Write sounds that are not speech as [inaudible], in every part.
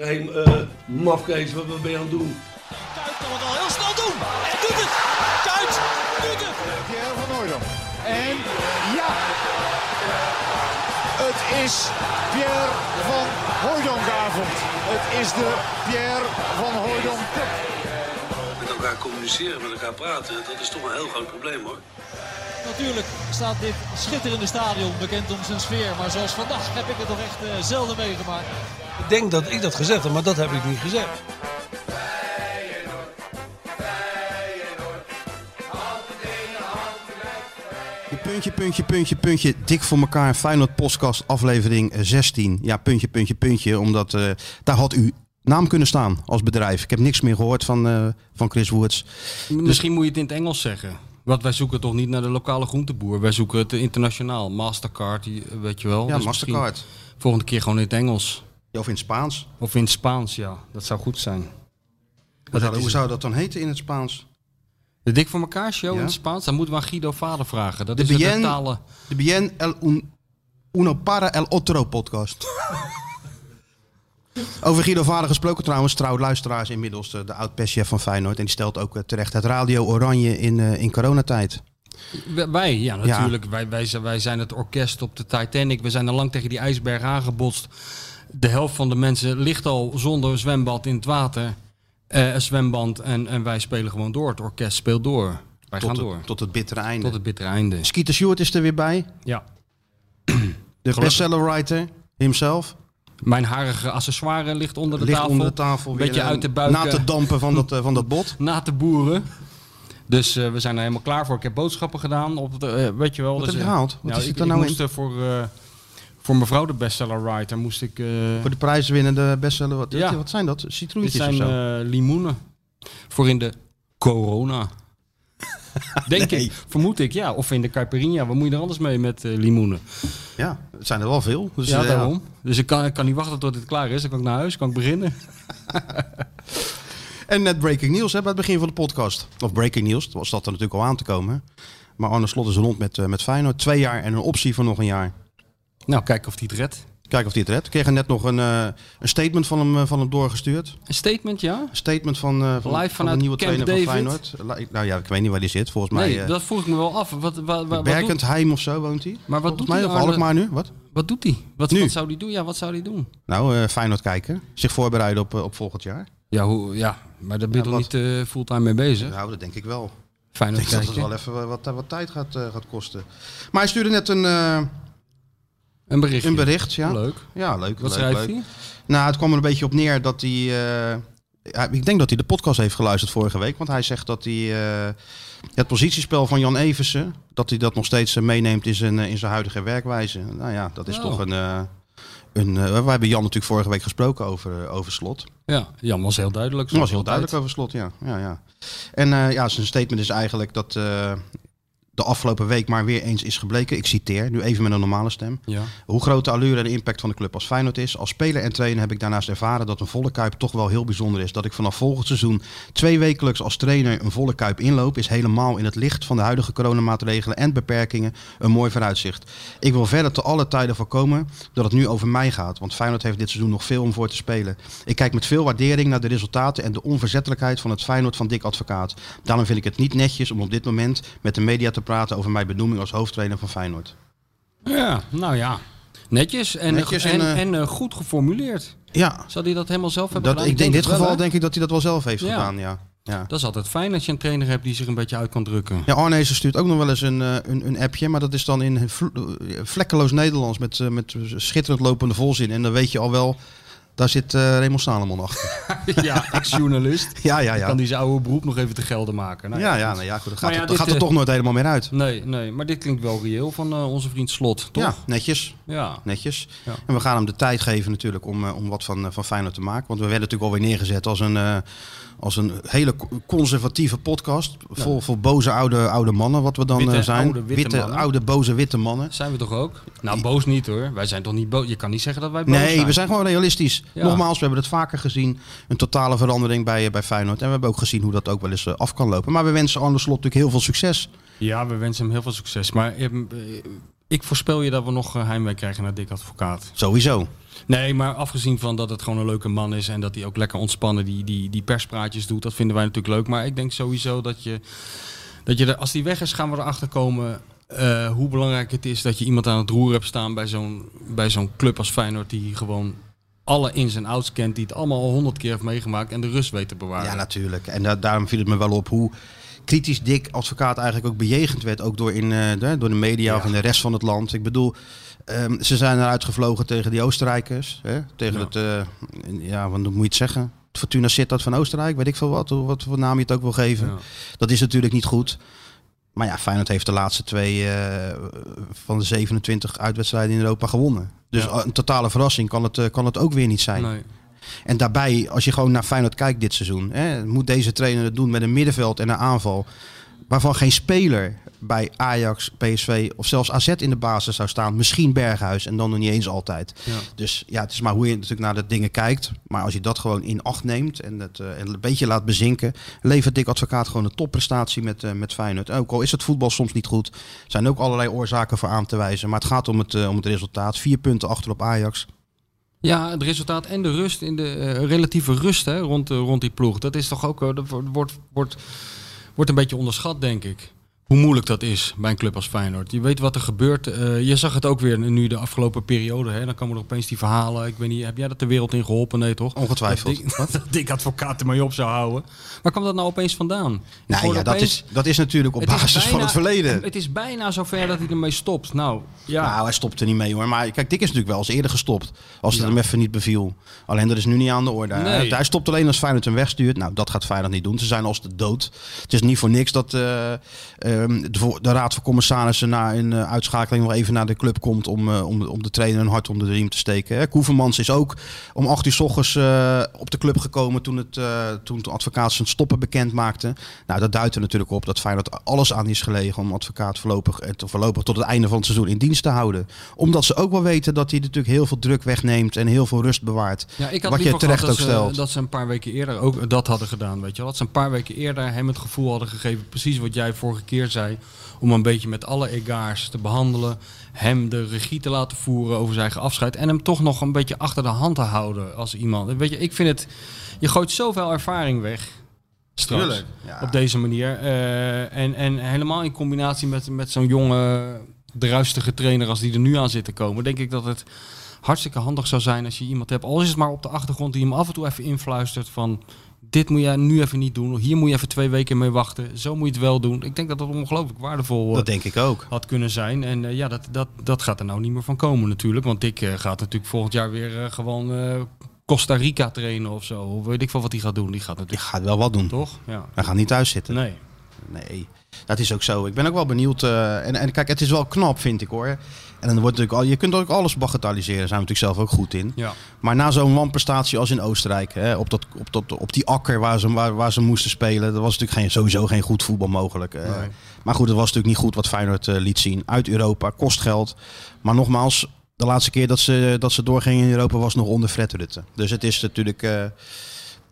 Hé, hey, uh, mafkees, wat, wat ben je aan het doen? Kuit kan het al heel snel doen. En doet het. Kuit doet het. Pierre van Hooydonk. En ja. Het is Pierre van Hooydonkavond. Het is de Pierre van Hooydonk. Met elkaar communiceren, met elkaar praten, dat is toch een heel groot probleem hoor. Natuurlijk staat dit schitterende stadion bekend om zijn sfeer. Maar zoals vandaag heb ik het toch echt uh, zelden meegemaakt. Ik denk dat ik dat gezegd heb, maar dat heb ik niet gezegd. Puntje, puntje, puntje, puntje. Dik voor elkaar. Feyenoord podcast aflevering 16. Ja, puntje, puntje, puntje. Omdat uh, daar had u naam kunnen staan als bedrijf. Ik heb niks meer gehoord van, uh, van Chris Woods. Misschien dus... moet je het in het Engels zeggen. Want wij zoeken toch niet naar de lokale groenteboer. Wij zoeken het internationaal. Mastercard, weet je wel. Ja, dus Mastercard. Volgende keer gewoon in het Engels. Of in het Spaans. Of in het Spaans, ja. Dat zou goed zijn. Zou, hoe zou dat dan heten in het Spaans? De Dik voor elkaar show ja? in het Spaans? Dan moeten we aan Guido Vader vragen. Dat de is bien, de talen. De Bien el un, Uno para el otro podcast. [laughs] Over Guido Vader gesproken trouwens, trouw luisteraars inmiddels de, de oud-perschef van Feyenoord. En die stelt ook uh, terecht het Radio Oranje in, uh, in coronatijd. Wij, ja natuurlijk. Ja. Wij, wij, wij zijn het orkest op de Titanic. We zijn al lang tegen die ijsberg aangebotst. De helft van de mensen ligt al zonder zwembad in het water. Uh, een zwemband en, en wij spelen gewoon door. Het orkest speelt door. Wij tot gaan het, door. Tot het bittere einde. Tot het bittere einde. Skeeter Stewart is er weer bij. Ja. De bestseller writer himself. Mijn harige accessoire ligt onder de ligt tafel. onder de tafel. Beetje uit de buik. Na te dampen van dat, van dat [laughs] bot. na te boeren. Dus uh, we zijn er helemaal klaar voor. Ik heb boodschappen gedaan. Op de, uh, weet je wel. Wat dus, heb je gehaald? Wat nou, is ik, er nou ik moest in? voor, voor mevrouw de bestseller writer moest ik... voor de prijswinnende bestseller. Wat, ja. wat zijn dat? Citroentjes Dit zijn of zo? limoenen. Voor in de corona. [laughs] Denk Nee. ik, vermoed ik, ja. Of in de caipirinha. Wat moet je er anders mee met uh, limoenen? Ja, het zijn er wel veel. Dus, ja, uh, daarom. Dus ik kan, ik kan niet wachten tot het klaar is. Dan kan ik naar huis, kan ik beginnen. [laughs] En net breaking news hè, bij het begin van de podcast. Of breaking news, dat was dat er natuurlijk al aan te komen. Maar Arne Slot is rond met, uh, met Feyenoord. Twee jaar en een optie voor nog een jaar. Nou, kijken of hij het redt. Kijken of hij het redt. Ik kreeg net nog een, uh, een statement van hem, uh, van hem doorgestuurd. Een statement, ja? Een statement van, uh, van, Live van de nieuwe Camp trainer David? van Feyenoord. Nou ja, ik weet niet waar die zit. Volgens Nee, mij... dat vroeg ik me wel af. Wat, wat, doet, of zo woont hij. maar wat Volgens doet mij, hij, of Arne? Nu. Wat? wat doet hij? Wat, zou hij doen? Ja, wat zou hij doen? Nou, uh, Feyenoord kijken. Zich voorbereiden op, op volgend jaar. Ja, hoe, ja maar daar ben je Ja, niet uh, fulltime mee bezig? Nou, dat denk ik wel. Fijn dat het wel even wat, wat tijd gaat, uh, gaat kosten. Maar hij stuurde net een, uh, Een berichtje. een bericht. Ja, Leuk. ja leuk. Wat leuk, schrijft hij? Nou, het kwam er een beetje op neer dat hij... eh, ik denk dat hij de podcast heeft geluisterd vorige week. Want hij zegt dat hij eh, het positiespel van Jan Eversen... dat hij dat nog steeds eh, meeneemt in zijn, in zijn huidige werkwijze. Nou ja, dat is Oh. toch een... een we hebben Jan natuurlijk vorige week gesproken over, over slot. Ja, Jan was heel duidelijk. Was heel duidelijk over slot, ja. ja, ja. En ja, zijn statement is eigenlijk dat de afgelopen week maar weer eens is gebleken. Ik citeer, nu even met een normale stem. Ja. Hoe groot de allure en de impact van de club als Feyenoord is. Als speler en trainer heb ik daarnaast ervaren dat een volle kuip toch wel heel bijzonder is. Dat ik vanaf volgend seizoen twee wekelijks als trainer een volle kuip inloop... is helemaal in het licht van de huidige coronamaatregelen en beperkingen een mooi vooruitzicht. Ik wil verder te alle tijden voorkomen dat het nu over mij gaat. Want Feyenoord heeft dit seizoen nog veel om voor te spelen. Ik kijk met veel waardering naar de resultaten en de onverzettelijkheid van het Feyenoord van Dick Advocaat. Daarom vind ik het niet netjes om op dit moment met de media te praten over mijn benoeming als hoofdtrainer van Feyenoord. ja, nou ja. Netjes en, Netjes en, en, en, eh, eh, goed geformuleerd. Ja, Zou hij dat helemaal zelf hebben dat, gedaan? ik denk in dit wel, geval denk ik dat hij dat wel zelf heeft Ja. gedaan. Ja. Ja. Dat is altijd fijn als je een trainer hebt die zich een beetje uit kan drukken. Ja, Arnezen stuurt ook nog wel eens een, eh, een, een appje, maar dat is dan in vl- eh, vlekkeloos Nederlands met, eh, met schitterend lopende volzin. En dan weet je al wel, daar zit eh Raymond Salomon achter. [laughs] ja, ex-journalist. Ja, ja, Dan ja. Kan die zijn oude beroep nog even te gelden maken. Nou, Ja, ja, goed. nou ja, goed, Maar gaat, ja, er- dit, gaat er eh, toch nooit helemaal meer uit. Nee, nee, maar dit klinkt wel reëel van eh, onze vriend Slot, toch? Ja, netjes. Ja. netjes. Ja. En we gaan hem de tijd geven natuurlijk om, om wat van, van Feyenoord te maken. Want we werden natuurlijk alweer neergezet als een, als een hele co- conservatieve podcast. Vol, vol boze oude, oude mannen, wat we dan Witte, eh, zijn. oude, witte oude, boze, witte mannen. Zijn we toch ook? Nou, boos niet hoor. Wij zijn toch niet boos? Je kan niet zeggen dat wij boos Nee, zijn. we zijn gewoon realistisch. Ja. Nogmaals, we hebben het vaker gezien. Een totale verandering bij, eh, bij Feyenoord. En we hebben ook gezien hoe dat ook wel eens eh, af kan lopen. Maar we wensen Arne Slot natuurlijk heel veel succes. Ja, we wensen hem heel veel succes. Maar eh, eh, ik voorspel je dat we nog eh, heimwee krijgen naar Dick Advocaat. Sowieso. Nee, maar afgezien van dat het gewoon een leuke man is en dat hij ook lekker ontspannen die, die, die perspraatjes doet, dat vinden wij natuurlijk leuk. Maar ik denk sowieso dat je, dat je er, als die weg is, gaan we erachter komen eh, hoe belangrijk het is dat je iemand aan het roer hebt staan bij zo'n, bij zo'n club als Feyenoord die gewoon alle ins en outs kent, die het allemaal al honderd keer heeft meegemaakt en de rust weet te bewaren. Ja, natuurlijk. En da- daarom viel het me wel op hoe kritisch Dick advocaat eigenlijk ook bejegend werd. Ook door, in, eh, de, door de media of in de rest van het land. Ik bedoel, ehm, ze zijn eruit gevlogen tegen die Oostenrijkers. Hè? Tegen Ja. het, eh, ja, wat moet je het zeggen? Fortuna Sittard van Oostenrijk, weet ik veel wat. Wat voor naam je het ook wil geven. Ja. Dat is natuurlijk niet goed. Maar ja, Feyenoord heeft de laatste twee eh, van de 27 uitwedstrijden in Europa gewonnen. Dus Ja. een totale verrassing kan het, kan het ook weer niet zijn. Nee. En daarbij, als je gewoon naar Feyenoord kijkt dit seizoen, hè, moet deze trainer het doen met een middenveld en een aanval. Waarvan geen speler bij Ajax, PSV of zelfs AZ in de basis zou staan. Misschien Berghuis en dan nog niet eens altijd. Ja. Dus ja, het is maar hoe je natuurlijk naar de dingen kijkt. Maar als je dat gewoon in acht neemt en het eh, en een beetje laat bezinken, levert Dick Advocaat gewoon een topprestatie met, eh, met Feyenoord. Ook al is het voetbal soms niet goed, zijn ook allerlei oorzaken voor aan te wijzen. Maar het gaat om het, eh, om het resultaat. Vier punten achter op Ajax. Ja, het resultaat en de rust, in de eh, relatieve rust hè, rond, eh, rond die ploeg. Dat is toch ook, eh, dat wordt, wordt, wordt, wordt een beetje onderschat, denk ik. Hoe moeilijk dat is bij een club als Feyenoord. Je weet wat er gebeurt. Eh, je zag het ook weer nu de afgelopen periode. Hè. Dan komen er opeens die verhalen. Ik weet niet, heb jij dat de wereld in geholpen? Nee, toch? Ongetwijfeld. Dat Dick, [laughs] dat Dick advocaat ermee op zou houden. Waar kwam dat nou opeens vandaan? Nou ja, dat is, dat is natuurlijk op basis van het verleden. Het is bijna zover dat hij ermee stopt. Nou, ja. Nou, hij stopt er niet mee hoor. Maar kijk, Dick is natuurlijk wel eens eerder gestopt. Als het Ja. hem even niet beviel. Alleen dat is nu niet aan de orde. Nee. Hij, stopt alleen als Feyenoord hem wegstuurt. Nou, dat gaat Feyenoord niet doen. Ze zijn als de dood. Het is niet voor niks dat eh, ehm, de, vo- de Raad van Commissarissen na een eh, uitschakeling nog even naar de club komt om, eh, om, om de trainer een hart onder de riem te steken. Hè. Koevermans is ook om 8 uur s ochtends eh, op de club gekomen toen, het, toen de advocaat zijn stoppen bekend maakte. Nou, dat duidt er natuurlijk op dat Feyenoord alles aan is gelegen om advocaat voorlopig, voorlopig tot het einde van het seizoen in dienst te houden. Omdat ze ook wel weten dat hij natuurlijk heel veel druk wegneemt en heel veel rust bewaart. Ja, ik had Wat je terecht ook ze, stelt. dat ze een paar weken eerder ook dat hadden gedaan, weet je wel. Dat ze een paar weken eerder hem het gevoel hadden gegeven, precies wat jij vorige keer zei, om een beetje met alle egaars te behandelen, hem de regie te laten voeren over zijn eigen afscheid en hem toch nog een beetje achter de hand te houden als iemand. Weet je, ik vind het, je gooit zoveel ervaring weg. Straks, ja. Op deze manier. Eh, en, en helemaal in combinatie met, met zo'n jonge, druistige trainer als die er nu aan zit te komen, denk ik dat het hartstikke handig zou zijn als je iemand hebt, al is het maar op de achtergrond, die hem af en toe even influistert van dit moet je nu even niet doen, hier moet je even twee weken mee wachten, zo moet je het wel doen. Ik denk dat dat ongelooflijk waardevol eh, Dat denk ik ook. had kunnen zijn. En eh, ja, dat, dat, dat gaat er nou niet meer van komen natuurlijk, want Dick eh, gaat natuurlijk volgend jaar weer gewoon Costa Rica trainen of zo, of weet ik veel wat hij gaat doen. Die gaat natuurlijk, gaat wel wat doen. toch? Ja. Hij gaat niet thuis zitten. Nee. Nee, dat is ook zo. Ik ben ook wel benieuwd. en, en kijk, het is wel knap, vind ik hoor. En dan wordt natuurlijk al, je kunt ook alles bagatelliseren. Daar zijn we natuurlijk zelf ook goed in. Ja. Maar na zo'n wanprestatie als in Oostenrijk, hè, op, dat, op, dat, op die akker waar ze, waar, waar ze moesten spelen, dat was natuurlijk geen, sowieso geen goed voetbal mogelijk. eh. Maar goed, het was natuurlijk niet goed wat Feyenoord eh, liet zien. Uit Europa, kost geld. Maar nogmaals, de laatste keer dat ze, dat ze doorgingen in Europa was nog onder Fred Rutte. Dus het is natuurlijk, eh,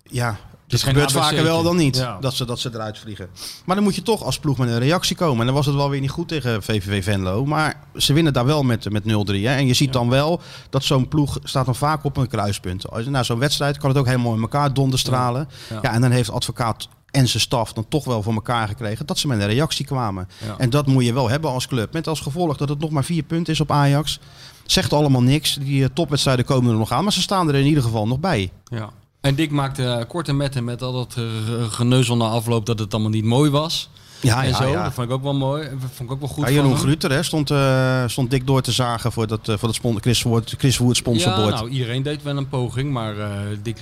ja, het gebeurt vaker wel dan niet Ja. dat, ze, dat ze eruit vliegen. Maar dan moet je toch als ploeg met een reactie komen. En dan was het wel weer niet goed tegen VVV Venlo. Maar ze winnen daar wel met, met 0-3. Hè. En je ziet dan wel dat zo'n ploeg staat dan vaak op een kruispunt. Als Na zo'n wedstrijd kan het ook helemaal in elkaar donderstralen. Ja. Ja. en dan heeft advocaat en zijn staf dan toch wel voor elkaar gekregen dat ze met een reactie kwamen. En dat moet je wel hebben als club. Met als gevolg dat het nog maar vier punten is op Ajax. Zegt allemaal niks. Die eh, topwedstrijden komen er nog aan. Maar ze staan er in ieder geval nog bij. Ja. En Dick maakte uh, korte metten met al dat uh, geneuzel na afloop dat het allemaal niet mooi was. Ja, en ja, zo, ja. dat vond ik ook wel mooi. Dat vond ik ook wel goed Ja, Jeroen. Gruter hè, stond, eh, stond dik door te zagen voor dat, eh, voor dat spon- Chris Wood, Chris Wood Ja, sponsorbord. nou, iedereen deed wel een poging, maar eh Dick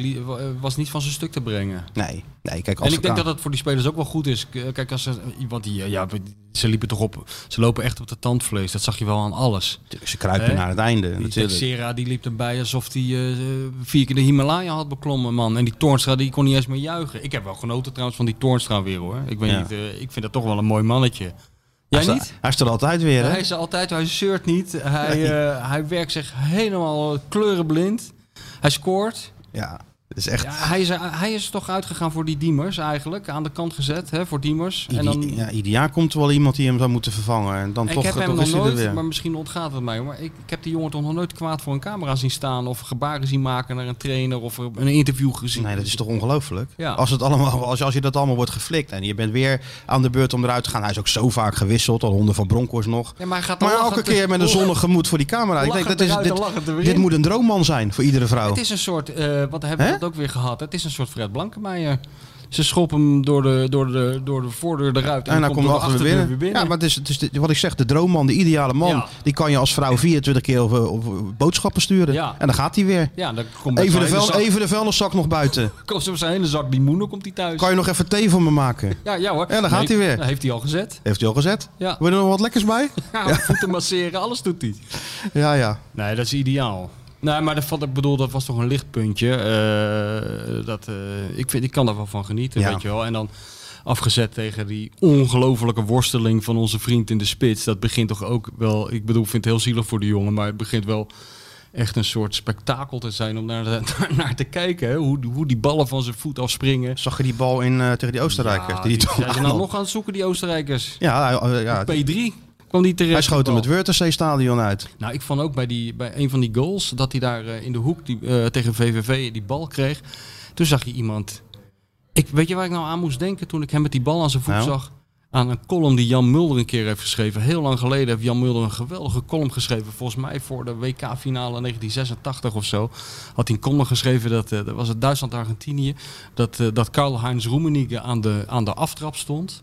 was niet van zijn stuk te brengen. Nee, nee, kijk, En als ik denk dat het voor die spelers ook wel goed is. Kijk, als ze, want die, ja, ze liepen toch op, ze lopen echt op de tandvlees. Dat zag je wel aan alles. Ze kruipen naar het einde, Die natuurlijk. Texera die liep erbij alsof hij vier keer de Himalaya had beklommen, man. En die Toornstra die kon niet eens meer juichen. Ik heb wel genoten trouwens van die Toornstra weer, hoor. Ik weet Ja. niet, ik vind dat toch wel een mooi mannetje. Jij hij, niet? hij is er altijd weer, hè? Hij is er altijd, hij zeurt niet. Hij, eh, hij werkt zich helemaal kleurenblind. Hij scoort. Ja. Is echt... Ja, hij, is, hij is toch uitgegaan voor die Diemers eigenlijk. Aan de kant gezet hè, voor Diemers. En dan, ja, ieder jaar komt er wel iemand die hem zou moeten vervangen. En dan ik toch, heb hem toch nog nooit, weer. maar misschien ontgaat het mij. Maar ik, ik heb die jongen toch nog nooit kwaad voor een camera zien staan. Of gebaren zien maken naar een trainer. Of een interview gezien. Nee, dat is toch ongelooflijk? Ja. Als, het allemaal, als, als je dat allemaal wordt geflikt en je bent weer aan de beurt om eruit te gaan. Hij is ook zo vaak gewisseld, al honden van Bronckhorst nog. Ja, maar hij gaat Maar elke keer met een [laughs] zonnig gemoed voor die camera. Ik denk, dat is, dit, dit moet een droomman zijn voor iedere vrouw. Het is een soort, eh wat hebben we ook weer gehad. Het is een soort Fred Blankenmeijer. Ze schoppen hem door de, door de, door de voordeur eruit. En dan komt hij er achter weer binnen. Ja, maar het is, het is de- wat ik zeg, de droomman, de ideale man. Ja. Die kan je als vrouw 24 keer over, over boodschappen sturen. Ja. En dan gaat hij weer. Ja, dan komt Even de, vuil, even de vuilniszak nog buiten. [laughs] Komt ze op zijn hele zak die moenen, komt hij thuis. Kan je nog even thee voor me maken? Ja, ja hoor. Ja, dan gaat hij weer. Heeft hij al gezet. Heeft hij al gezet? Ja. Wil je er nog wat lekkers bij? Ja, [laughs] voeten masseren, alles doet hij. Ja, ja. Nee, dat is ideaal. Nee, maar dat, ik bedoel, dat was toch een lichtpuntje. Eh, dat, eh, ik, vind, ik kan daar wel van genieten, Ja. weet je wel. En dan afgezet tegen die ongelofelijke worsteling van onze vriend in de spits. Dat begint toch ook wel... Ik bedoel, ik vind het heel zielig voor de jongen, maar het begint wel echt een soort spektakel te zijn om naar, de- [laughs] naar, naar te kijken. Hè? Hoe, hoe die ballen van zijn voet afspringen. Zag je die bal in, eh, tegen die Oostenrijkers? Ja, die die zijn ze nou nog aan het zoeken, die Oostenrijkers. Ja, ja, P3 kwam die terecht. hij schoot hem die het bal. Wörthersee-stadion uit. Nou, ik vond ook bij, die, bij een van die goals dat hij daar eh, in de hoek die, eh, tegen VVV die bal kreeg. Toen zag je iemand. Ik, weet je waar ik nou aan moest denken toen ik hem met die bal aan zijn voet Nou? zag? Aan een column die Jan Mulder een keer heeft geschreven. Heel lang geleden heeft Jan Mulder een geweldige column geschreven. Volgens mij voor de WK-finale 1986 of zo. Had hij een column geschreven, dat, eh, dat was het Duitsland-Argentinië. Dat, dat Karl-Heinz Rummenigge aan de, aan de aftrap stond.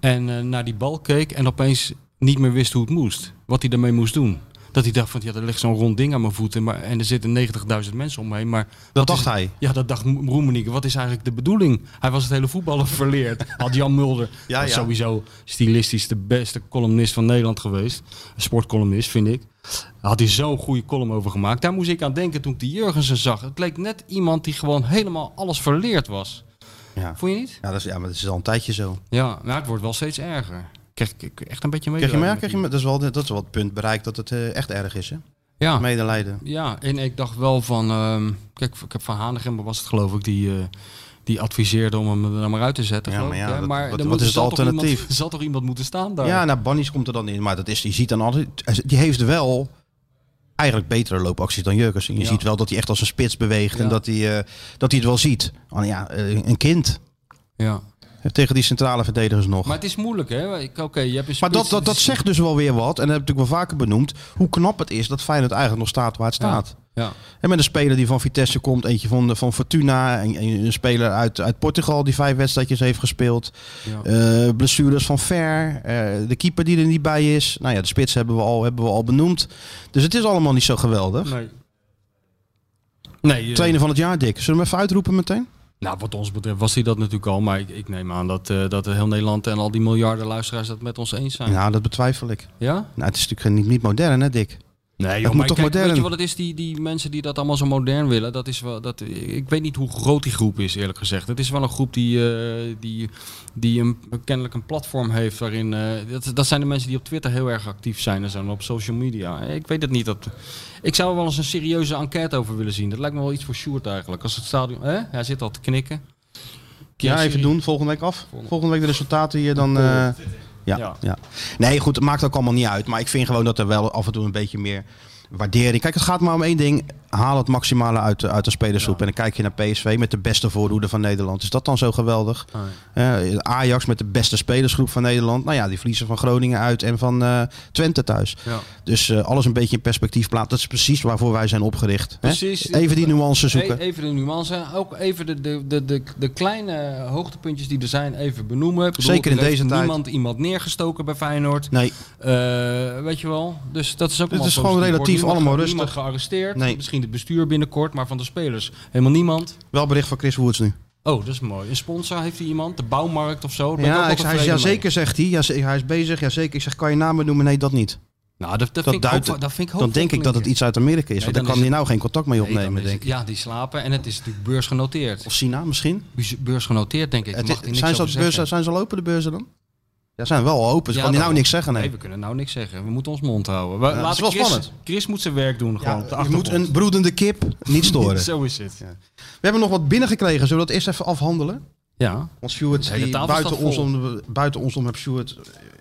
En naar die bal keek en opeens niet meer wist hoe het moest. Wat hij daarmee moest doen. Dat hij dacht van, ja, er ligt zo'n rond ding aan mijn voeten. Maar, en er zitten 90.000 mensen om me heen. Maar Dat dacht is- hij. Ja, dat dacht Roemenigge. Wat is eigenlijk de bedoeling? Hij was het hele voetballen [laughs] verleerd. Had Jan Mulder. Ja, ja. Sowieso stilistisch de beste columnist van Nederland geweest. Een sportcolumnist, vind ik. Daar had hij zo'n goede column over gemaakt. Daar moest ik aan denken toen ik die Jurgensen zag. Het leek net iemand die gewoon helemaal alles verleerd was. Ja. Vond je niet? Ja, dat is, ja, maar dat is al een tijdje zo. Ja, maar het wordt wel steeds erger. Krijg ik echt een beetje mee. Krijg je krijg je, dat, is wel, dat is wel het punt bereikt dat het eh, echt erg is, hè? Ja. Medelijden. Ja, en ik dacht wel van... ehm, kijk, ik heb Van Hanegem, was het geloof ik, die, eh, die adviseerde om hem er maar uit te zetten. Ja, maar ja, dat- maar wat- is het alternatief? Iemand, er zal toch iemand moeten staan daar? Ja, nou, Bannies komt er dan in. Maar dat is, je ziet dan altijd... Die heeft wel eigenlijk betere loopacties dan Jurgensen. Je Ja. ziet wel dat hij echt als een spits beweegt. En dat hij, eh, dat hij het wel ziet. Oh, ja, een kind. ja. Tegen die centrale verdedigers nog. Maar het is moeilijk, hè? Ik- Oké, je hebt een Maar dat, dat, dat zegt dus wel weer wat. En dat heb ik natuurlijk wel vaker benoemd. Hoe knap het is dat Feyenoord eigenlijk nog staat waar het staat. Ja. En met een speler die van Vitesse komt. Eentje van, van Fortuna. En, en een speler uit, uit Portugal die vijf wedstrijdjes heeft gespeeld. Ja. Eh, blessures van Ver. eh, de keeper die er niet bij is. Nou ja, de spits hebben we al, hebben we al benoemd. Dus het is allemaal niet zo geweldig. Nee. Nee, eh, Trainer van het jaar, Dick. Zullen we hem even uitroepen meteen? Nou, wat ons betreft was hij dat natuurlijk al. Maar ik, ik neem aan dat, eh, dat heel Nederland en al die miljarden luisteraars het met ons eens zijn. Nou, dat betwijfel ik. Ja? Nou, het is natuurlijk niet, niet modern, hè, Dick? Nee, moet toch kijk, modern? Weet je wat het is? Die, die mensen die dat allemaal zo modern willen, dat is wel. Dat, ik weet niet hoe groot die groep is, eerlijk gezegd. Het is wel een groep die, eh, die, die een, kennelijk een platform heeft waarin. eh, dat, dat zijn de mensen die op Twitter heel erg actief zijn en zo, op social media. Ik weet het niet. Dat, ik zou er wel eens een serieuze enquête over willen zien. Dat lijkt me wel iets voor Sjoerd eigenlijk. Als het stadion. Hè? Hij zit al te knikken. Ja, even Serie- doen. Volgende week af. Volgende week de resultaten hier dan... eh, ja, Ja. ja. Nee, goed, het maakt ook allemaal niet uit. Maar ik vind gewoon dat er wel af en toe een beetje meer waardering... Kijk, het gaat maar om één ding. Haal het maximale uit, de- uit de spelersgroep. En dan kijk je naar PSV met de beste voorhoede van Nederland. Is dat dan zo geweldig? Eh, Ajax met de beste spelersgroep van Nederland. Nou ja, die verliezen van Groningen uit en van eh, Twente thuis. Ja. Dus eh, alles een beetje in perspectief plaatsen. Dat is precies waarvoor wij zijn opgericht. hè? Precies. Even die nuance zoeken. E- Even de nuance. Ook even de, de, de, de, de kleine hoogtepuntjes die er zijn even benoemen. Bedoel, Zeker in deze tijd. niemand iemand neergestoken bij Feyenoord. Nee, weet je wel. Dus dat is ook Het is gewoon relatief allemaal rustig. Niemand gearresteerd. Nee. Misschien het bestuur binnenkort, maar van de spelers helemaal niemand. wel bericht van Chris Woods nu. Oh, dat is mooi. Een sponsor heeft hij iemand? De bouwmarkt of zo? Ik Ja, ik, hij, ja, zeker zegt hij. Ja, hij is bezig. Ja, zeker. Ik zeg, kan je namen noemen? Nee, dat niet. Nou, dat, dat, Dat vind ik duidt- hoop- dat vind ik Dan denk ik dat het iets uit Amerika is. Nee, want dan daar kan hij nou geen contact mee opnemen, denk ik. Ja, die slapen. En het is natuurlijk beursgenoteerd. Of China misschien? Beurs- Beursgenoteerd, denk ik. Het- mag zijn, ze, zeggen. zijn ze al open, de beurzen dan? Ja, zijn wel open. Ze ja, kan die nou niks zeggen. Nee. we kunnen nou niks zeggen. We moeten ons mond houden. We, ja, wel Chris, spannend. Chris moet zijn werk doen. Gewoon ja, je moet een broedende kip niet storen. [laughs] Zo is het. We hebben nog wat binnengekregen. Zullen we dat eerst even afhandelen? Ja. Want Stuart, buiten ons, om, buiten ons om heb Stuart,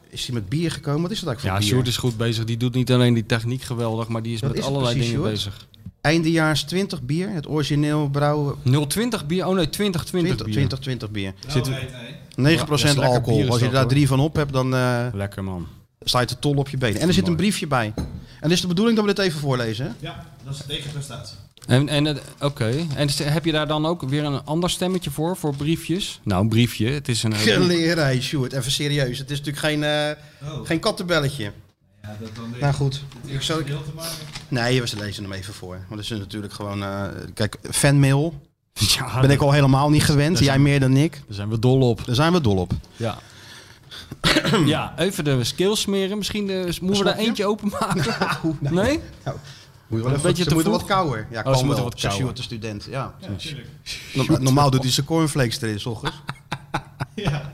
is hij met bier gekomen. Wat is dat eigenlijk voor ja, bier? Is goed bezig. Die doet niet alleen die techniek geweldig, maar die is met allerlei precies, dingen eind bezig. Eindejaars 20 bier, het origineel brouwen. 020 bier? Oh nee, 2020 bier. 2020 bier. nee. 9% alcohol. Als je daar drie van op hebt, dan eh, lekker man. sta de tol op je beter. En er zit een briefje bij. En is de bedoeling dat we dit even voorlezen? Ja, dat is de tegenprestatie. En, en eh, oké. En heb je daar dan ook weer een ander stemmetje voor, voor briefjes? Nou, een briefje. Het is een... Eh, Geleerij, Sjoerd. Even serieus. Het is natuurlijk geen, oh. geen kattenbelletje. Ja, dat nou goed. Ik zou... Nee, we lezen hem even voor. Want het is natuurlijk gewoon... Kijk, fanmail [laughs] Ja, ben ik al helemaal niet gewend. Jij meer dan ik. Daar zijn we dol op. Daar zijn we dol op. Ja. [coughs] ja, even de skills smeren. Misschien eh, moeten we er eentje openmaken. [laughs] nee. Nee? Moet je wel Een even, beetje ze te moeten wat kouder. Ja, Oh, ze moeten wel. wat kouder. Stuart de student. Ja. Ja, natuurlijk. Norma- Normaal doet hij zijn cornflakes erin, s ochtends. [laughs] Ja.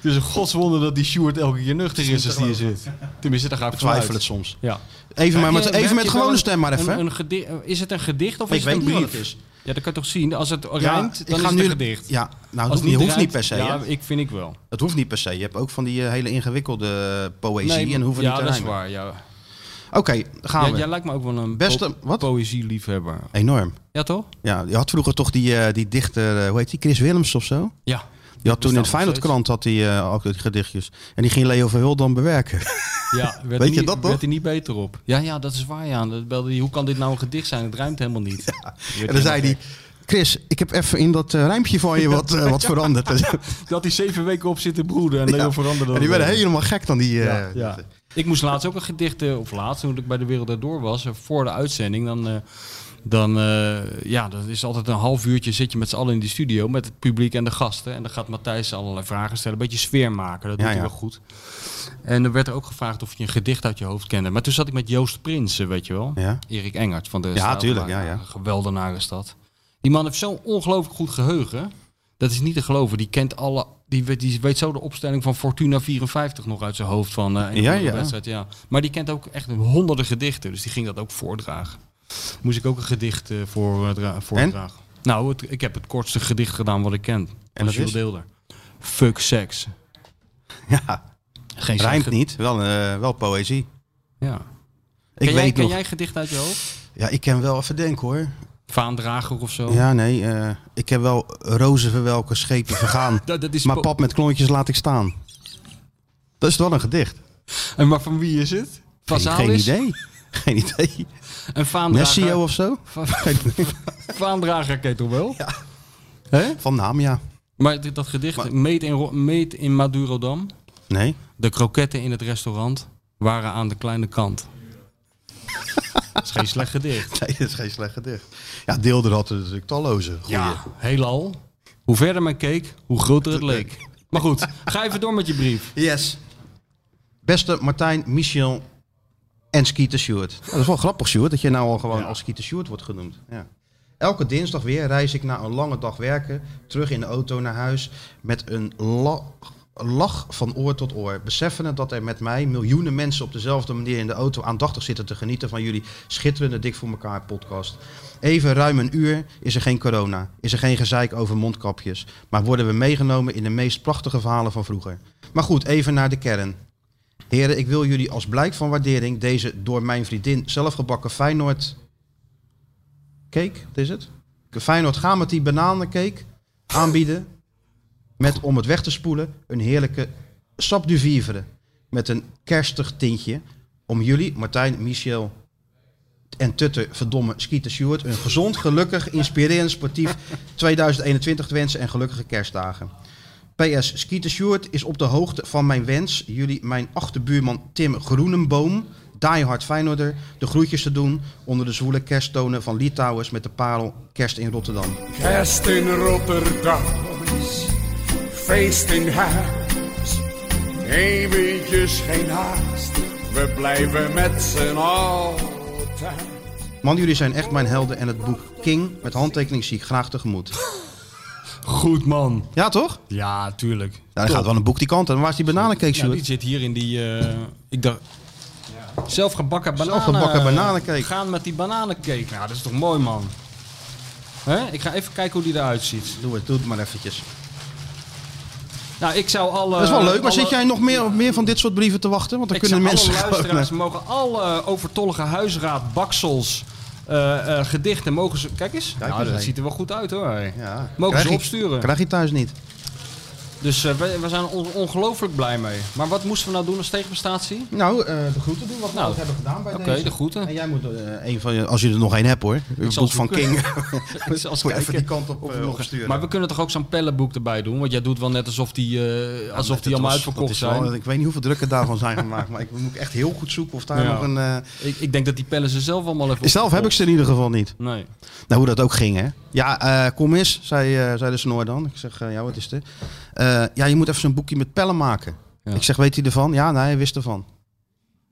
Het is een godswonder dat die Sjoerd elke keer nuchter is als die hier zit. Tenminste, daar ga ik Ik twijfel het soms. Ja. Even, maar met, je- even met gewone stem maar even. Een, eh, is het een gedicht of ik is het een niet brief? Ja, dat kan je toch zien? Als het Ja, ik dan ga is het nu gedicht. Ja, nou, het hoeft, niet, hoeft niet rijmt, per se. Ja, ik vind ik wel. Het hoeft niet per se. Je hebt ook van die eh, hele ingewikkelde poëzie Nee, en hoeven ja, niet te dat is waar. Ja. Oké, gaan Ja, we. jij lijkt me ook wel een Beste- po- wat? poëzieliefhebber. Enorm. Ja, toch? Ja, je had vroeger toch die, eh, die dichter, eh, hoe heet die, Chris Willems of zo? Ja. Die had toen in het Feyenoordkrant had hij eh, ook die gedichtjes. En die ging Leo Verhul dan bewerken. [laughs] Ja, [laughs] werd Weet je niet, dat nog? werd hij niet beter op. Ja, ja, dat is waar, ja. Dat belde hij, hoe kan dit nou een gedicht zijn? Het ruimt helemaal niet. [laughs] en dan zei hij, Chris, ik heb even in dat rijmpje van je wat, eh, wat veranderd. en Dat had hij zeven weken op zitten broeden en Leo Ja. veranderde die dat werden helemaal gek dan die... Ja, ja. Ik moest laatst ook een gedicht, of laatst, toen ik bij de Wereld Erdoor was, voor de uitzending, dan, dan eh, ja, dat is altijd een half uurtje zit je met z'n allen in die studio, met het publiek en de gasten. En dan gaat Matthijs allerlei vragen stellen, een beetje sfeer maken, dat doet Ja, hij wel goed. En er werd er ook gevraagd of je een gedicht uit je hoofd kende. Maar toen zat ik met Joost Prins, eh, weet je wel. Ja. Erik Engert van de Ja, tuurlijk, ja, ja. Een geweldenaar is dat. Die man heeft zo'n ongelooflijk goed geheugen. Dat is niet te geloven. Die kent alle. Die weet, die weet zo de opstelling van Fortuna 54 nog uit zijn hoofd van een Ja, ja. wedstrijd. Ja. Maar die kent ook echt honderden gedichten. Dus die ging dat ook voordragen. Moest ik ook een gedicht eh voordra- voordragen. Nou, het, ik heb het kortste gedicht gedaan wat ik ken. En dat is? Deelder. Fuck seks. ja, Geen rijmt niet. Wel, eh, wel poëzie. Ja. Ik Ken, jij, weet ken nog... jij gedicht uit je hoofd? Ja, ik ken wel even denken hoor. Vaandrager of zo? Ja, nee. eh, ik heb wel rozen verwelken, schepen vergaan. [laughs] Dat, dat is maar pap met klontjes laat ik staan. Dat is wel een gedicht. En maar van wie is het? Van Geen, geen idee. [laughs] Geen idee. Een vaandrager. Nessio of zo? Va- [laughs] Vaandrager ken je toch wel? Ja. Hè? Van naam, ja. Maar dit- dat gedicht, meet, in, meet in Madurodam. Nee. De kroketten in het restaurant waren aan de kleine kant. [laughs] dat is geen slecht gedicht. Nee, dat is geen slecht gedicht. Ja, Deelder had er natuurlijk talloze. Goeie. Ja, heelal. Hoe verder men keek, hoe groter het leek. Maar goed, ga even door met je brief. Yes. Beste Martijn, Michel en Skeeter Stewart. Ja, dat is wel grappig, Stewart, dat je nou al gewoon als Skeeter Stewart wordt genoemd. Ja. Elke dinsdag weer reis ik na een lange dag werken terug in de auto naar huis met een la- lach van oor tot oor. Beseffende dat er met mij miljoenen mensen op dezelfde manier in de auto aandachtig zitten te genieten van jullie schitterende Dik voor elkaar podcast. Even ruim een uur is er geen corona, is er geen gezeik over mondkapjes, maar worden we meegenomen in de meest prachtige verhalen van vroeger. Maar goed, even naar de kern. Heren, ik wil jullie als blijk van waardering deze door mijn vriendin zelfgebakken Feyenoord cake, wat is het? Feyenoord Gamati bananencake aanbieden. Met, om het weg te spoelen, een heerlijke sap du vivre. Met een kerstig tintje. Om jullie, Martijn, Michel en Tutte, verdomme, Skeeter Stewart, een gezond, gelukkig, inspirerend, sportief [laughs] 2021 te wensen en gelukkige kerstdagen. PS, Skeeter Stewart is op de hoogte van mijn wens jullie mijn achterbuurman Tim Groenenboom, diehard Feyenoorder, de groetjes te doen onder de zwoele kersttonen van Litouwers met de parel Kerst in Rotterdam. Kerst in Rotterdam is feest in huis. Eventjes geen haast, we blijven met z'n altijd. Man, jullie zijn echt mijn helden en het boek King met handtekening zie ik graag tegemoet. Goed man. Ja, toch? Ja, tuurlijk. Ja, dan gaat wel een boek die kant. En waar is die bananencake, Ja, die zit hier in die... eh, ik dacht... Zelfgebakken bananen. Zelfgebakken bananencake. Gaan met die bananencake. Ja, dat is toch mooi, man. Hè? Ik ga even kijken hoe die eruit ziet. Doe het, doe het maar eventjes. Nou, ik zou alle... Dat is wel leuk. Maar alle- zit jij nog meer, meer van dit soort brieven te wachten? Want dan ik kunnen zou mensen alle [laughs] luisteraars mogen alle overtollige huisraad, baksels, eh, eh, gedichten mogen ze... Kijk eens. Kijk nou, eens, dat ziet er wel goed uit hoor. Ja. Mogen Krijg ze opsturen. Krijg je thuis niet. Dus eh, we, we zijn er on- ongelooflijk blij mee. Maar wat moesten we nou doen als tegenprestatie? Nou, eh, de groeten doen wat we Nou, altijd hebben gedaan bij Oké, deze. de groeten. En jij moet eh, een van je, als je er nog één hebt hoor, zal boek van. King, [laughs] Ik eens moet even die kant op nog- opsturen. Maar we kunnen toch ook zo'n pellenboek erbij doen? Want jij doet wel net alsof die, eh, alsof die allemaal was- uitverkocht wel- zijn. ik weet niet hoeveel drukken daarvan zijn gemaakt, maar ik moet echt heel goed zoeken of daar Ja. nog een... eh, Ik, ik denk dat die pellen ze zelf allemaal even Zelf heb ik ze in ieder geval niet. Nee. Nou, hoe dat ook ging, hè? Ja, eh, kom eens, zei, eh, zei de snor dan. Ik zeg, ja, wat is dit? Eh, ja, je moet even zo'n boekje met pellen maken. Ja. Ik zeg, weet hij ervan? Ja, nee, hij wist ervan.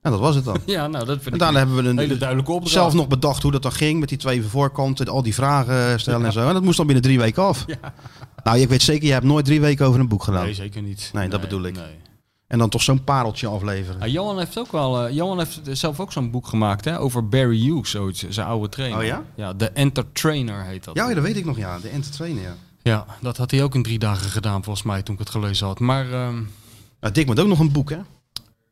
En dat was het dan. [laughs] Ja, nou, dat vind En daarna hebben we een hele duidelijke opdracht. zelf nog bedacht hoe dat dan ging met die twee voorkanten, al die vragen stellen en zo. En dat moest dan binnen drie weken af. Nou, ik weet zeker, je hebt nooit drie weken over een boek gedaan. Nee, zeker niet. Nee, dat bedoel ik. Nee. En dan toch zo'n pareltje afleveren. Ah, Johan heeft ook wel, eh, Johan heeft zelf ook zo'n boek gemaakt hè, over Barry Hughes, zoiets, zijn oude trainer. Oh ja? Ja, The Entertainer heet dat. Ja, ja, dat weet ik nog, ja. De entertainer, ja. Ja, dat had hij ook in drie dagen gedaan volgens mij toen ik het gelezen had. Maar Nou, Dick moet ook nog een boek, hè?